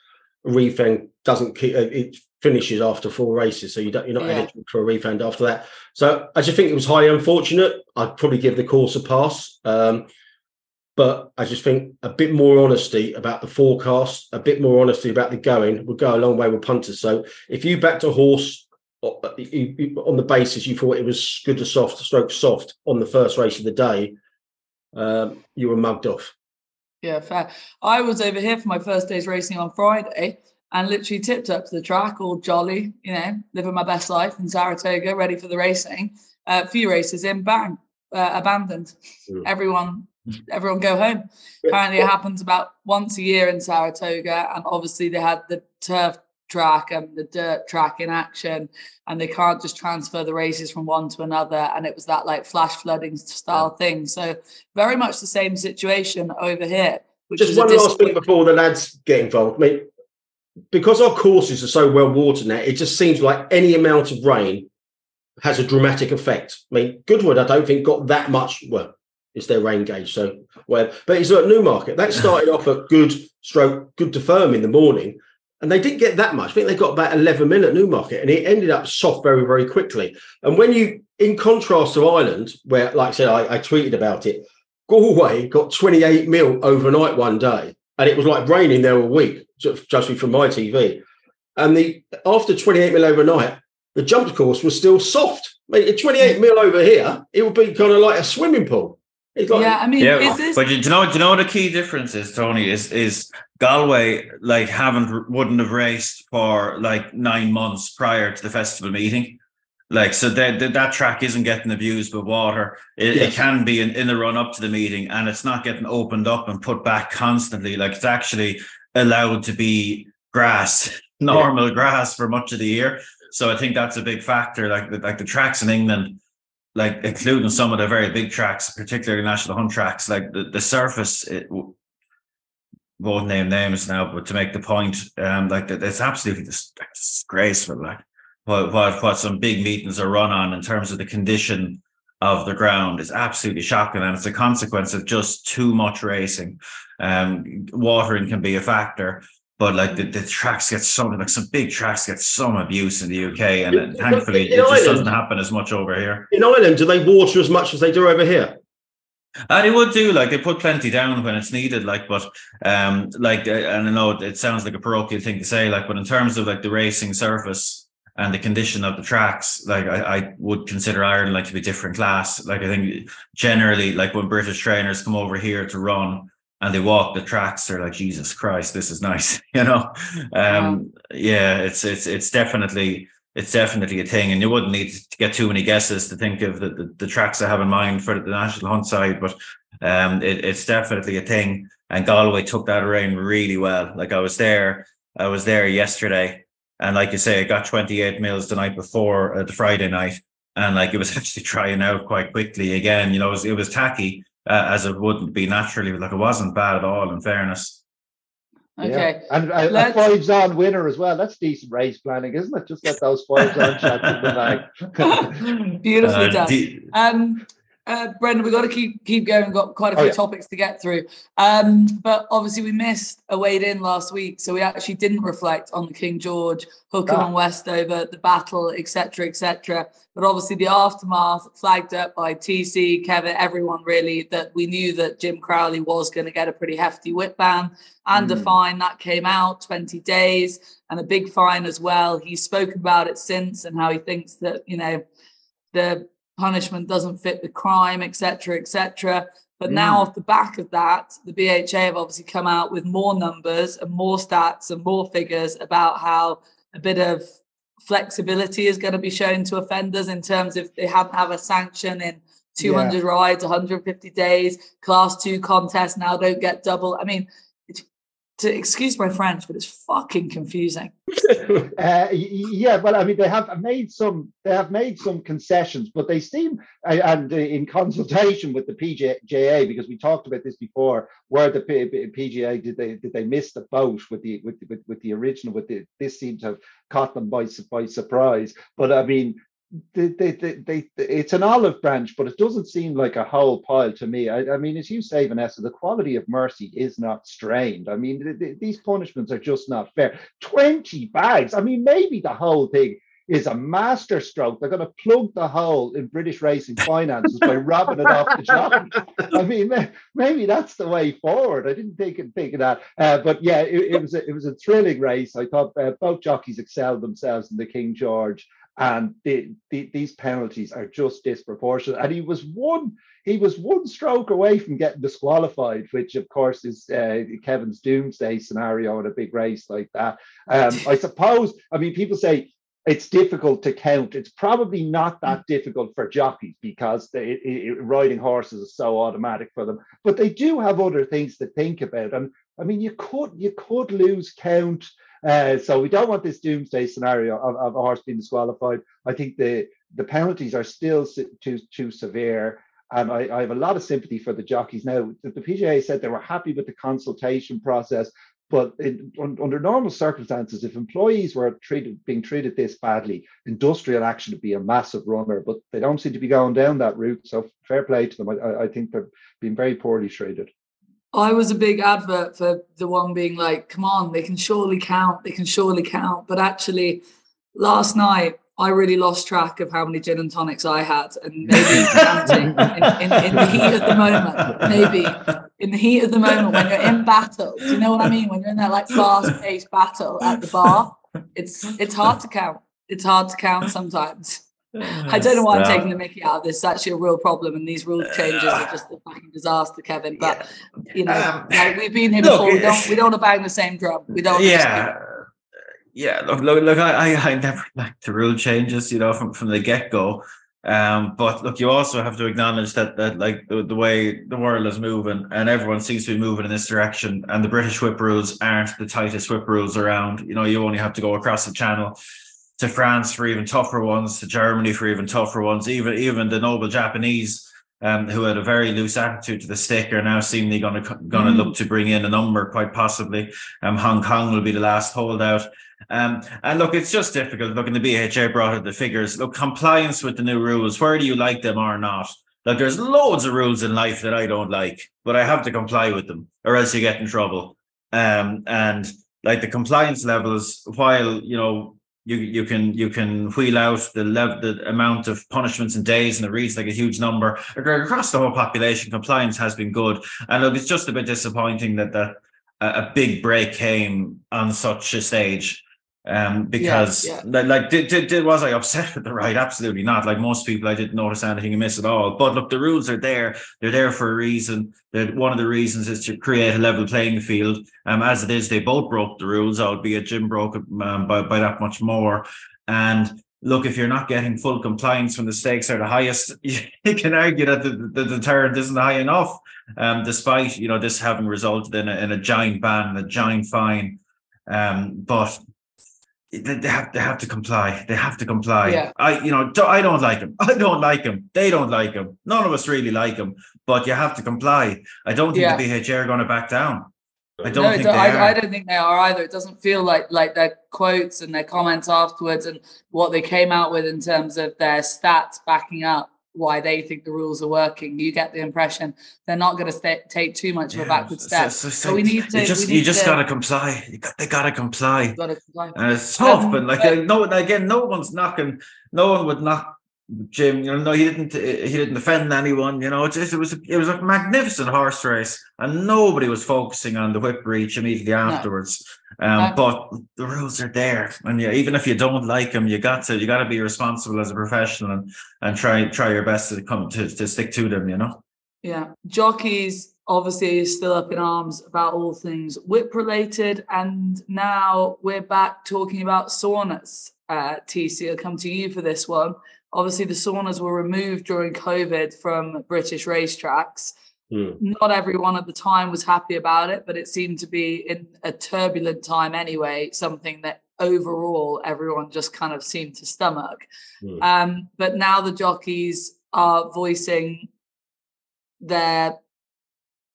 a refund doesn't keep, uh, it finishes after four races, so you don't you're not yeah. eligible for a refund after that. So I just think it was highly unfortunate. I'd probably give the course a pass. Um, but I just think a bit more honesty about the forecast, a bit more honesty about the going would go a long way with punters. So if you backed a horse on the basis you thought it was good to soft stroke soft on the first race of the day, um, you were mugged off. Yeah, fair. I was over here for my first day's racing on Friday and literally tipped up to the track, all jolly, you know, living my best life in Saratoga, ready for the racing. A uh, few races in, bang, uh, abandoned. Mm. Everyone, everyone go home. Apparently, it happens about once a year in Saratoga, and obviously they had the turf track and the dirt track in action and they can't just transfer the races from one to another and it was that like flash flooding style yeah. thing. So very much the same situation over here just one last thing before the lads get involved. I mean, because our courses are so well watered now it just seems like any amount of rain has a dramatic effect. I mean goodwood i don't think got that much well it's their rain gauge so well but it's at newmarket. That started off at good stroke good to firm in the morning and they didn't get that much. I think they got about 11 mil at Newmarket, and it ended up soft very, very quickly. And when you, in contrast to Ireland, where, like I said, I, I tweeted about it, Galway got 28 mil overnight one day, and it was like raining there a week, just from my TV. And the after 28 mil overnight, the jump course was still soft. Mate, at 28 mil over here, it would be kind of like a swimming pool. It's like, yeah, I mean, Yeah, is this but you, do you know, do you know what the key difference is, Tony? Is is Galway like haven't wouldn't have raced for like nine months prior to the festival meeting, like so that that, that track isn't getting abused with water. It, Yes. it can be in, in the run up to the meeting, and it's not getting opened up and put back constantly. Like it's actually allowed to be grass, normal grass for much of the year. So I think that's a big factor. Like like the tracks in England like including some of the very big tracks, particularly national hunt tracks, like the, the surface, it won't name names now, but to make the point, um, like that, it's absolutely dis- disgraceful. Like what, what what some big meetings are run on in terms of the condition of the ground is absolutely shocking, and it's a consequence of just too much racing. Um, watering can be a factor. But like the, the tracks get some like some big tracks get some abuse in the UK, and In- thankfully in it just doesn't happen as much over here. in Ireland, do they water as much as they do over here? And it would do like they put plenty down when it's needed, like but um like uh, and I know it sounds like a parochial thing to say, like but in terms of like the racing surface and the condition of the tracks, like I, I would consider Ireland like to be different class. Like I think generally, like when British trainers come over here to run and they walk the tracks, they're like Jesus Christ, this is nice, you know. Um, yeah, it's it's it's definitely it's definitely a thing, and you wouldn't need to get too many guesses to think of the, the, the tracks I have in mind for the national hunt side, but um, it, it's definitely a thing. And Galway took that around really well. Like I was there, I was there yesterday, and like you say, I got 28 mils the night before uh, the Friday night, and like it was actually trying out quite quickly again. You know, it was, it was tacky uh, as it wouldn't be naturally, like it wasn't bad at all. In fairness. okay? Yeah. And a, a Let's- fives on winner as well. That's decent race planning, isn't it? Just get those fives on shots in the bag. Beautifully Uh, done. the- Um, uh, Brendan, we've got to keep keep going. We've got quite a Oh, few yeah. topics to get through. Um, but obviously we missed a Weighed-In last week, so we actually didn't reflect on the King George, Hukum Ah. and Westover, the battle, etc., etc. But obviously the aftermath flagged up by TC, Kevin, everyone really that we knew that Jim Crowley was going to get a pretty hefty whip ban and a Mm. fine that came out 20 days and a big fine as well. He's spoken about it since and how he thinks that you know the punishment doesn't fit the crime, etc., etc. But now, Mm. off the back of that, the BHA have obviously come out with more numbers and more stats and more figures about how a bit of flexibility is going to be shown to offenders in terms of they haven't have a sanction in 200 rides, 150 days, class two contests now don't get double. I mean, to excuse my French, but it's fucking confusing. Uh, yeah, well, I mean, they have made some. They have made some concessions, but they seem, uh, and uh, in consultation with the PJA, because we talked about this before, where the PJA did they did they miss the boat with the with with, with the original? With the this seemed to have caught them by by surprise. But I mean, they, they, they, they, it's an olive branch, but it doesn't seem like a whole pile to me. I, I mean, as you say, Vanessa, the quality of mercy is not strained. I mean, th- th- these punishments are just not fair. 20 bags. I mean, maybe the whole thing is a master stroke. They're going to plug the hole in British racing finances by robbing it off the jockey. I mean, ma- maybe that's the way forward. I didn't think, think of that. Uh, but yeah, it, it was a, it was a thrilling race. I thought uh, both jockeys excelled themselves in the King George and the, the, these penalties are just disproportionate. And he was one he was one stroke away from getting disqualified, which of course is uh, Kevin's doomsday scenario in a big race like that. Um, I suppose. I mean, people say it's difficult to count. It's probably not that difficult for jockeys because they, it, it, riding horses is so automatic for them. But they do have other things to think about. And I mean, you could you could lose count. Uh, so we don't want this doomsday scenario of, of a horse being disqualified. I think the the penalties are still too too severe, and I, I have a lot of sympathy for the jockeys. Now, the, the PJA said they were happy with the consultation process, but in, un, under normal circumstances, if employees were treated being treated this badly, industrial action would be a massive runner. But they don't seem to be going down that route. So fair play to them. I, I think they've been very poorly treated. I was a big advert for the one being like, come on, they can surely count, they can surely count. But actually, last night, I really lost track of how many gin and tonics I had, and maybe counting in, in, in, the heat of the moment, maybe in the heat of the moment when you're in battle. Do you know what I mean? When you're in that like fast-paced battle at the bar, it's it's hard to count. it's hard to count sometimes. I don't know why I'm taking the Mickey out of this. It's actually a real problem, and these rule changes are just a fucking disaster, Kevin. But you know, um, like we've been here before. We don't we don't want to bang the same drum. We don't. Yeah. Yeah, look, look, look. I, I, never liked the rule changes, you know, from from the get go. Um, but look, you also have to acknowledge that that like the, the way the world is moving and everyone seems to be moving in this direction, and the British whip rules aren't the tightest whip rules around. You know, you only have to go across the channel to France for even tougher ones, to Germany for even tougher ones, even even the noble Japanese. Um, who had a very loose attitude to the stick are now seemingly going to going to mm. look to bring in a number, quite possibly. Um, Hong Kong will be the last holdout. Um, and look, it's just difficult. Look, in the BHA brought out the figures. Look, compliance with the new rules, whether you like them or not. Like, there's loads of rules in life that I don't like, but I have to comply with them, or else you get in trouble. Um, and like the compliance levels, while you know you you can you can wheel out the level the amount of punishments and days and it reads like a huge number across the whole population. Compliance has been good. And it's just a bit disappointing that that a big break came on such a stage um because yeah, yeah. like did, did, did was i upset with the right? Absolutely not. Like most people i didn't notice anything amiss at all. But look the rules are there. They're there for a reason. That one of the reasons is to create a level playing field. Um as it is they both broke the rules albeit jim broke it um, by, by that much more. And look if you're not getting full compliance when the stakes are the highest you can argue that the, the deterrent isn't high enough. Um despite you know this having resulted in a, in a giant ban a giant fine. Um but they have they have to comply. They have to comply. Yeah. I you know I don't like him. I don't like him. They don't like him. None of us really like him. But you have to comply. I don't think yeah. the BHA are going to back down. I don't no, think don't, I, I, don't think they are either. It doesn't feel like like their quotes and their comments afterwards and what they came out with in terms of their stats backing up why they think the rules are working. You get the impression they're not going to st- take too much of a backward step. So, we need to. You just, you just got to comply. You got, they got to comply. Got to comply. And it's tough, um, but like uh, no, again, no one's knocking. No one would knock Jim. You know, no, he didn't. He didn't defend anyone. You know, it, it was it was a magnificent horse race, and nobody was focusing on the whip breach immediately afterwards. No. Um, but the rules are there, and yeah, even if you don't like them, you got to you got to be responsible as a professional and and try try your best to come to, to stick to them. You know. Yeah, jockeys obviously still up in arms about all things whip related, and now we're back talking about saunas. Uh, TC, I'll come to you for this one. Obviously, the saunas were removed during COVID from British racetracks. Mm. Not everyone at the time was happy about it, but it seemed to be in a turbulent time anyway, something that overall everyone just kind of seemed to stomach. Mm. Um, but now the jockeys are voicing their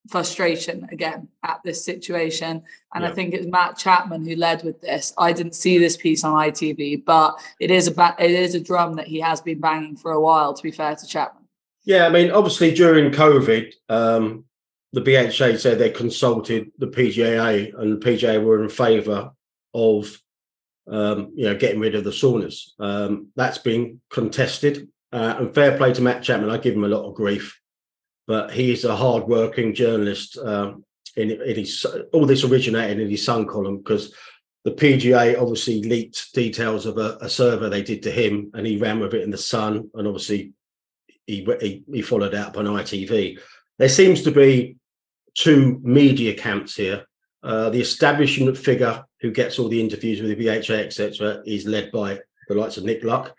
frustration again at this situation. And yeah. I think it's Matt Chapman who led with this. I didn't see this piece on ITV, but it is a ba- it is a drum that he has been banging for a while. To be fair to Chapman. Yeah, I mean, obviously during COVID, um, the BHA said they consulted the PJA, and the PJA were in favour of, um, you know, getting rid of the saunas. Um, that's been contested, uh, and fair play to Matt Chapman. I give him a lot of grief, but he's a hard-working journalist. Um, in, in his all this originated in his Sun column because the PJA obviously leaked details of a, a they did to him, and he ran with it in the Sun, and obviously he, he, he followed up on ITV. There seems to be two media camps here. Uh, the establishment figure who gets all the interviews with the BHA, etc., is led by the likes of Nick Luck,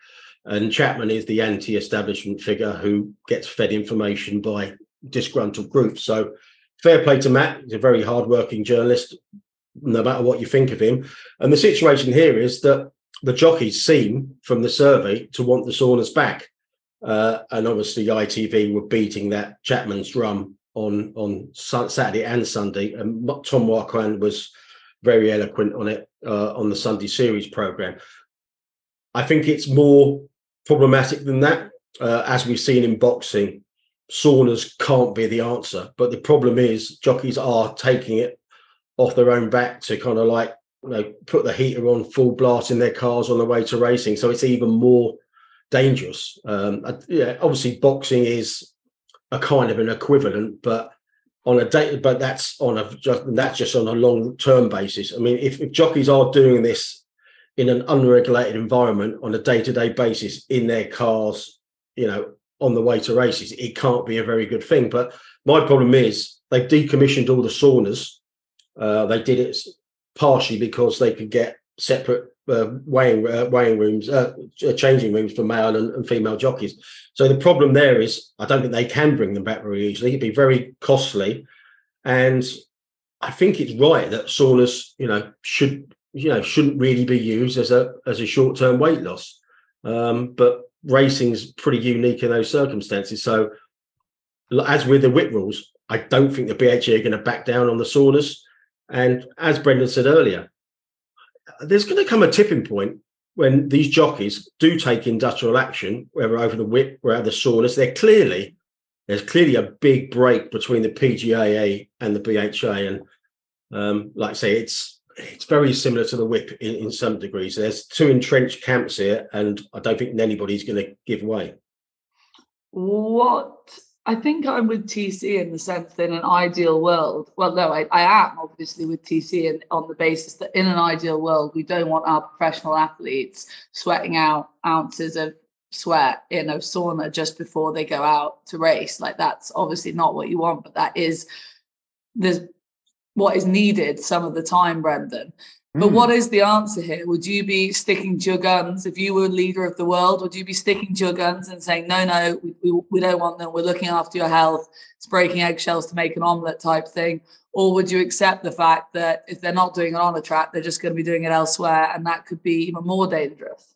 and Chapman is the anti-establishment figure who gets fed information by disgruntled groups. So, fair play to Matt. He's a very hard-working journalist, no matter what you think of him. And the situation here is that the jockeys seem, from the survey, to want the saunas back. Uh, and obviously, ITV were beating that Chapman's drum on on Saturday and Sunday. And Tom Marquand was very eloquent on it uh, on the Sunday series program. I think it's more problematic than that. Uh, as we've seen in boxing, saunas can't be the answer. But the problem is, jockeys are taking it off their own back to kind of like you know put the heater on full blast in their cars on the way to racing. So it's even more dangerous. Um, yeah, obviously, boxing is a kind of an equivalent, but on a date, but that's on a just that's just on a long term basis. I mean, if, if, jockeys are doing this in an unregulated environment on a day-to-day basis in their cars, you know, on the way to races, it can't be a very good thing. But my problem is they've decommissioned all the saunas. Uh, they did it partially because they could get separate uh, weighing uh, weighing rooms, uh, changing rooms for male and, and, female jockeys. So the problem there is, I don't think they can bring them back very easily. It'd be very costly, and I think it's right that saunas, you know, should you know shouldn't really be used as a as a short term weight loss. Um, but racing's pretty unique in those circumstances. So, as with the whip rules, I don't think the BHA are going to back down on the saunas. And as Brendan said earlier, there's going to come a tipping point when these jockeys do take industrial action, whether over the whip or over the saunas. They're clearly there's clearly a big break between the PGAA and the BHA, and um, like I say, it's it's very similar to the whip in, in some degrees. There's two entrenched camps here, and I don't think anybody's going to give way. What I think I'm with TC in the sense that in an ideal world, well, no, I, I am obviously with TC in, on the basis that in an ideal world, we don't want our professional athletes sweating out ounces of sweat in a sauna just before they go out to race. Like that's obviously not what you want, but that is there's what is needed some of the time, Brendan. But mm. what is the answer here? Would you be sticking to your guns if you were a leader of the world? Would you be sticking to your guns and saying, no, no, we, we, we don't want them. We're looking after your health. It's breaking eggshells to make an omelette type thing. Or would you accept the fact that if they're not doing it on a track, they're just going to be doing it elsewhere and that could be even more dangerous?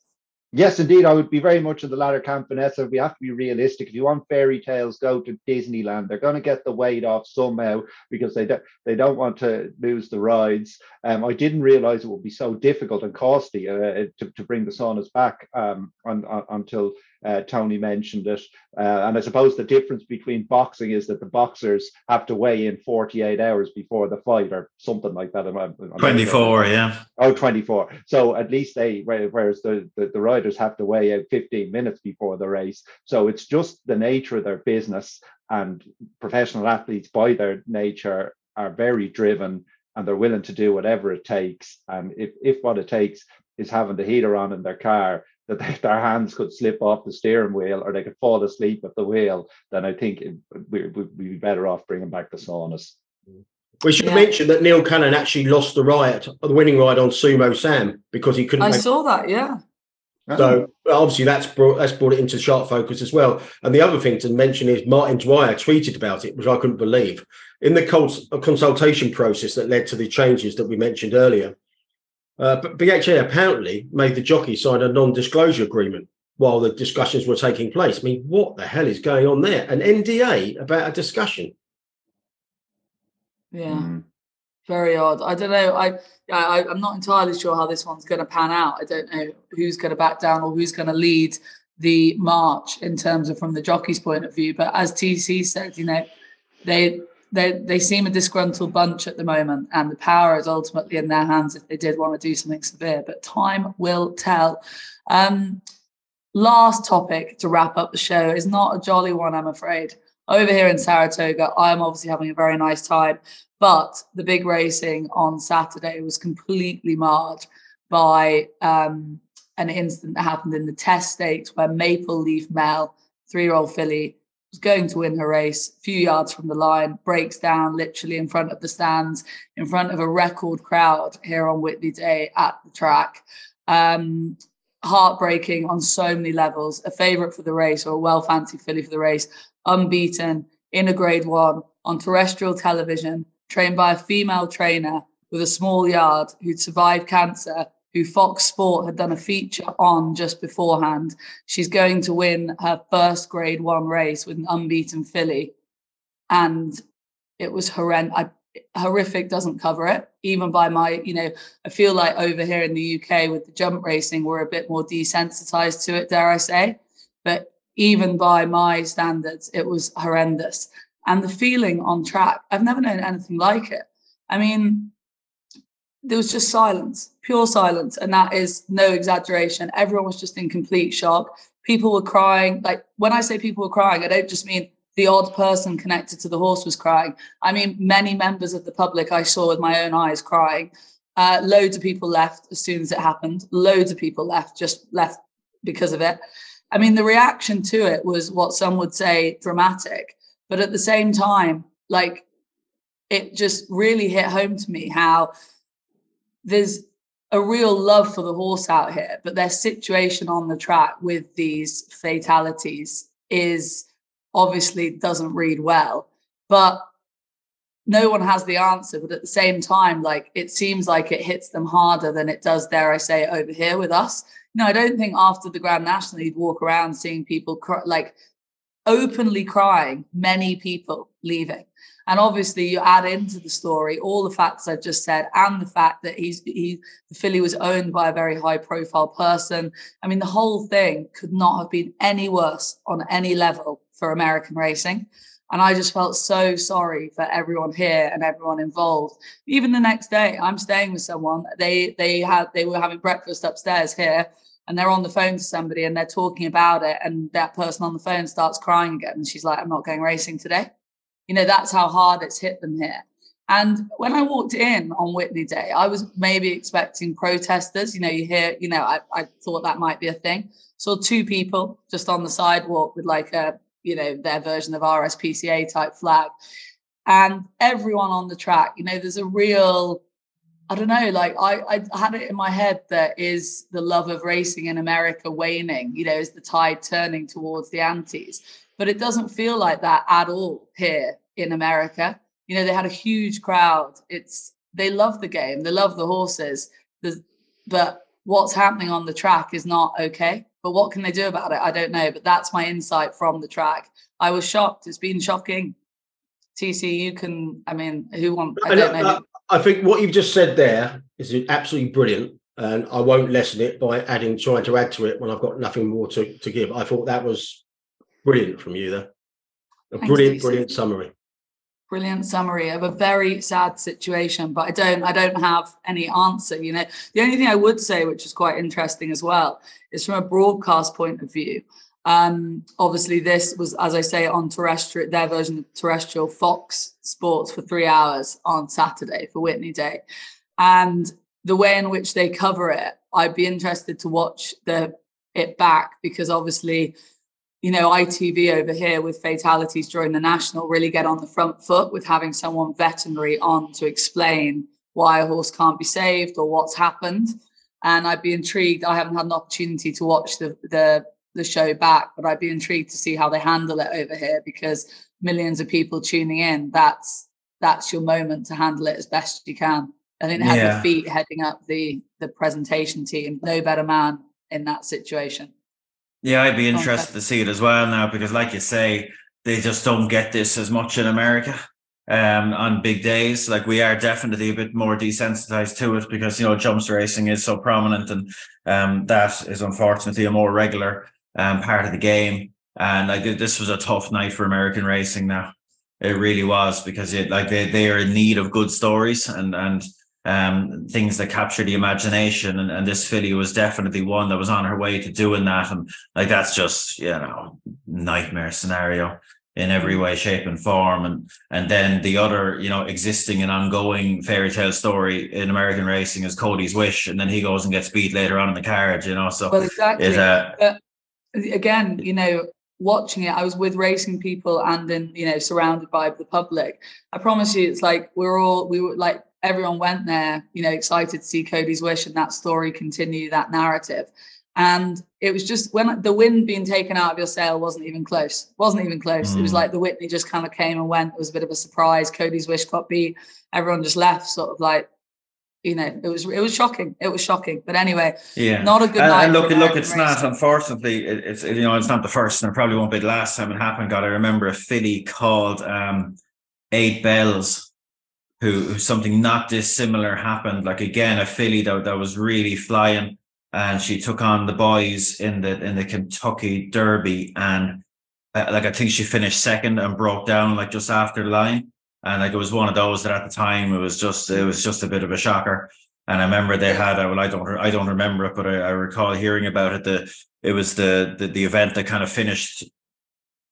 Yes, indeed. I would be very much in the latter camp, Vanessa. We have to be realistic. If you want fairy tales, go to Disneyland. They're going to get the weight off somehow because they don't they don't want to lose the rides. Um, I didn't realize it would be so difficult and costly uh, to, to bring the saunas back um, on, on, until uh, Tony mentioned it. Uh, and I suppose the difference between boxing is that the boxers have to weigh in 48 hours before the fight or something like that. I'm, I'm 24, yeah. Oh, 24. So at least they, whereas the, the, the riders have to weigh out 15 minutes before the race. So it's just the nature of their business. And professional athletes, by their nature, are very driven and they're willing to do whatever it takes. And if, if what it takes is having the heater on in their car, that they, their hands could slip off the steering wheel or they could fall asleep at the wheel, then I think it, we, would be better off bringing back the saunas. We should yeah. mention that Neil Callan actually lost the riot, the winning ride on Sumo Sam because he couldn't. I make... saw that, yeah. Uh-huh. So obviously that's brought that's brought it into sharp focus as well. And the other thing to mention is Martin Dwyer tweeted about it, which I couldn't believe. In the consultation process that led to the changes that we mentioned earlier, uh, but BHA apparently made the jockey sign a non-disclosure agreement while the discussions were taking place. I mean, what the hell is going on there? An NDA about a discussion? Yeah, mm. very odd. I don't know. I, I I'm not entirely sure how this one's going to pan out. I don't know who's going to back down or who's going to lead the march in terms of from the jockey's point of view. But as TC said, you know, they they they seem a disgruntled bunch at the moment, and the power is ultimately in their hands if they did want to do something severe. But time will tell. Um, last topic to wrap up the show is not a jolly one, I'm afraid. Over here in Saratoga, I'm obviously having a very nice time, but the big racing on Saturday was completely marred by um, an incident that happened in the test stakes where Maple Leaf Mel, three-year-old filly, was going to win her race, a few yards from the line, breaks down literally in front of the stands, in front of a record crowd here on Whitney Day at the track. Um, heartbreaking on so many levels. A favourite for the race or a well fancied filly for the race, unbeaten in a grade one on terrestrial television, trained by a female trainer with a small yard who'd survived cancer who Fox Sport had done a feature on just beforehand. She's going to win her first grade one race with an unbeaten filly. And it was horrendous. Horrific doesn't cover it, even by my, you know, I feel like over here in the UK with the jump racing, we're a bit more desensitized to it, dare I say. But even by my standards, it was horrendous. And the feeling on track, I've never known anything like it. I mean, there was just silence, pure silence. And that is no exaggeration. Everyone was just in complete shock. People were crying. Like when I say people were crying, I don't just mean the odd person connected to the horse was crying. I mean, many members of the public I saw with my own eyes crying. Uh, loads of people left as soon as it happened. Loads of people left, just left because of it. I mean, the reaction to it was what some would say dramatic, but at the same time, like it just really hit home to me how there's a real love for the horse out here, but their situation on the track with these fatalities is obviously doesn't read well. But no one has the answer. But at the same time, like it seems like it hits them harder than it does, dare I say, over here with us. No, I don't think after the Grand National you'd walk around seeing people cry, like openly crying, many people leaving. And obviously, you add into the story all the facts I've just said, and the fact that he's he the filly was owned by a very high profile person. I mean, the whole thing could not have been any worse on any level for American racing. And I just felt so sorry for everyone here and everyone involved. Even the next day, I'm staying with someone. They they had they were having breakfast upstairs here, and they're on the phone to somebody and they're talking about it, and that person on the phone starts crying again, and she's like, "I'm not going racing today." You know, that's how hard it's hit them here. And when I walked in on Whitney Day, I was maybe expecting protesters. You know, you hear, you know, I, I thought that might be a thing. Saw two people just on the sidewalk with like a you know, their version of RSPCA type flag. And everyone on the track, you know, there's a real, I don't know, like I, I had it in my head that is the love of racing in America waning, you know, is the tide turning towards the antis. But it doesn't feel like that at all here in America. You know, they had a huge crowd. It's they love the game, they love the horses. There's, but what's happening on the track is not okay. But what can they do about it? I don't know. But that's my insight from the track. I was shocked. It's been shocking. TC, you can. I mean, who want? I don't know. I think what you've just said there is absolutely brilliant, and I won't lessen it by adding, trying to add to it when I've got nothing more to, to give. I thought that was brilliant from you there. A Thanks, brilliant, brilliant summary. Brilliant summary of a very sad situation but i don't i don't have any answer you know. The only thing i would say which is quite interesting as well is from a broadcast point of view um obviously this was as i say on terrestrial their version of terrestrial fox sports for three hours on saturday for whitney day. And the way in which they cover it i'd be interested to watch the it back because obviously you know, ITV over here with fatalities during the national really get on the front foot with having someone veterinary on to explain why a horse can't be saved or what's happened. And I'd be intrigued. I haven't had an opportunity to watch the the the show back, but I'd be intrigued to see how they handle it over here because millions of people tuning in. That's that's your moment to handle it as best you can. I think they had yeah. the feet heading up the the presentation team. No better man in that situation. Yeah, I'd be interested to see it as well now because, like you say, they just don't get this as much in America um, on big days. Like we are definitely a bit more desensitized to it because you know jumps racing is so prominent, and um, that is unfortunately a more regular um, part of the game. And like this was a tough night for American racing. Now it really was because it like they they are in need of good stories and and um, things that capture the imagination. And, and this filly was definitely one that was on her way to doing that. And like that's just, you know, nightmare scenario in every way, shape, and form. And and then the other, you know, existing and ongoing fairy tale story in American racing is Cody's Wish, and then he goes and gets beat later on in the carriage, you know. So well, exactly. It, uh, again, you know, watching it, I was with racing people and then, you know, surrounded by the public. I promise you, it's like we're all we were like everyone went there, you know, excited to see Cody's wish and that story continue that narrative. And it was just when the wind being taken out of your sail wasn't even close. Wasn't even close. Mm. It was mm. like the Whitney just kind of came and went. It was a bit of a surprise. Cody's wish got beat. Everyone just left, sort of like, you know, it was it was shocking. It was shocking. But anyway, yeah, not a good night. And look, look, it's not. Unfortunately, it, it's you know, it's not the first, and it probably won't be the last time it happened. God, I remember a filly called um, Eight Belles who, who something not dissimilar happened. Like again, a filly that, that was really flying, and she took on the boys in the in the Kentucky Derby, and uh, like I think she finished second and broke down like just after the line, and like it was one of those that at the time it was just it was just a bit of a shocker. And I remember they had well, I don't I don't remember it, but I, I recall hearing about it. The it was the, the the event that kind of finished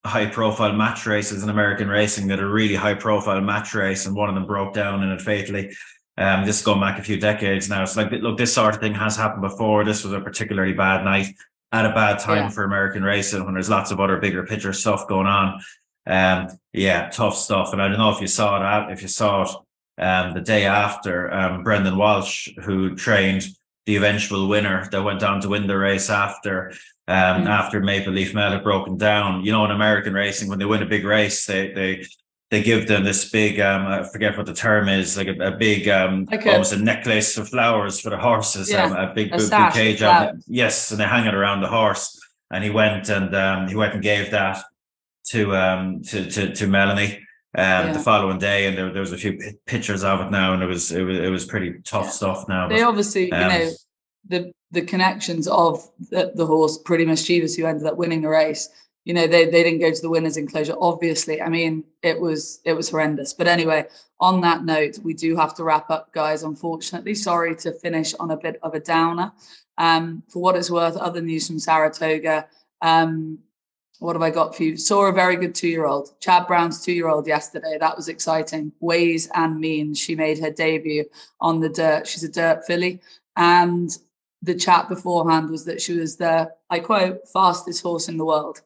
high profile match races in American racing that are really high profile match race, and one of them broke down in it fatally. Um, this is going back a few decades now. It's like, look, this sort of thing has happened before. This was a particularly bad night at a bad time Yeah. for American racing when there's lots of other bigger picture stuff going on. Um, yeah, tough stuff. And I don't know if you saw that, if you saw it um, the day after, um, Brendan Walsh, who trained the eventual winner that went on to win the race after um, Mm. after Maple Leaf Mel had broken down. You know, in American racing, when they win a big race, they they they give them this big um I forget what the term is, like a, a big um Like a- almost a necklace of flowers for the horses, Yeah, um, a big a bouquet job. Yes, and they hang it around the horse. And he went and um he went and gave that to um to to, to Melanie um Yeah. the following day and there, there was a few pictures of it now and it was it was it was pretty tough Yeah. stuff now. They but, obviously, you um, know, the the connections of the, the horse, Pretty Mischievous, who ended up winning the race. You know, they they didn't go to the winners' enclosure. Obviously, I mean, it was it was horrendous. But anyway, on that note, we do have to wrap up, guys. Unfortunately, sorry to finish on a bit of a downer. Um, for what it's worth, other news from Saratoga. Um, what have I got for you? Saw a very good two-year-old, Chad Brown's two-year-old yesterday. That was exciting. Ways and Means. She made her debut on the dirt. She's a dirt filly, and the chat beforehand was that she was the, I quote, fastest horse in the world.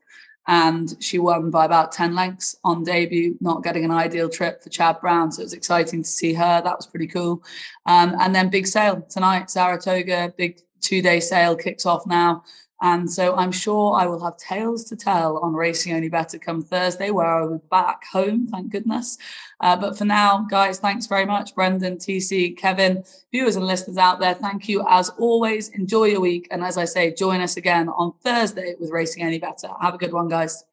And she won by about 10 lengths on debut, not getting an ideal trip for Chad Brown. So it was exciting to see her. That was pretty cool. Um, and then big sale tonight, Saratoga, big two day sale kicks off now. And so I'm sure I will have tales to tell on Racing Only Better come Thursday, where I will be back home, thank goodness. Uh, but for now, guys, thanks very much. Brendan, TC, Kevin, viewers and listeners out there, thank you as always. Enjoy your week. And as I say, join us again on Thursday with Racing Any Better. Have a good one, guys.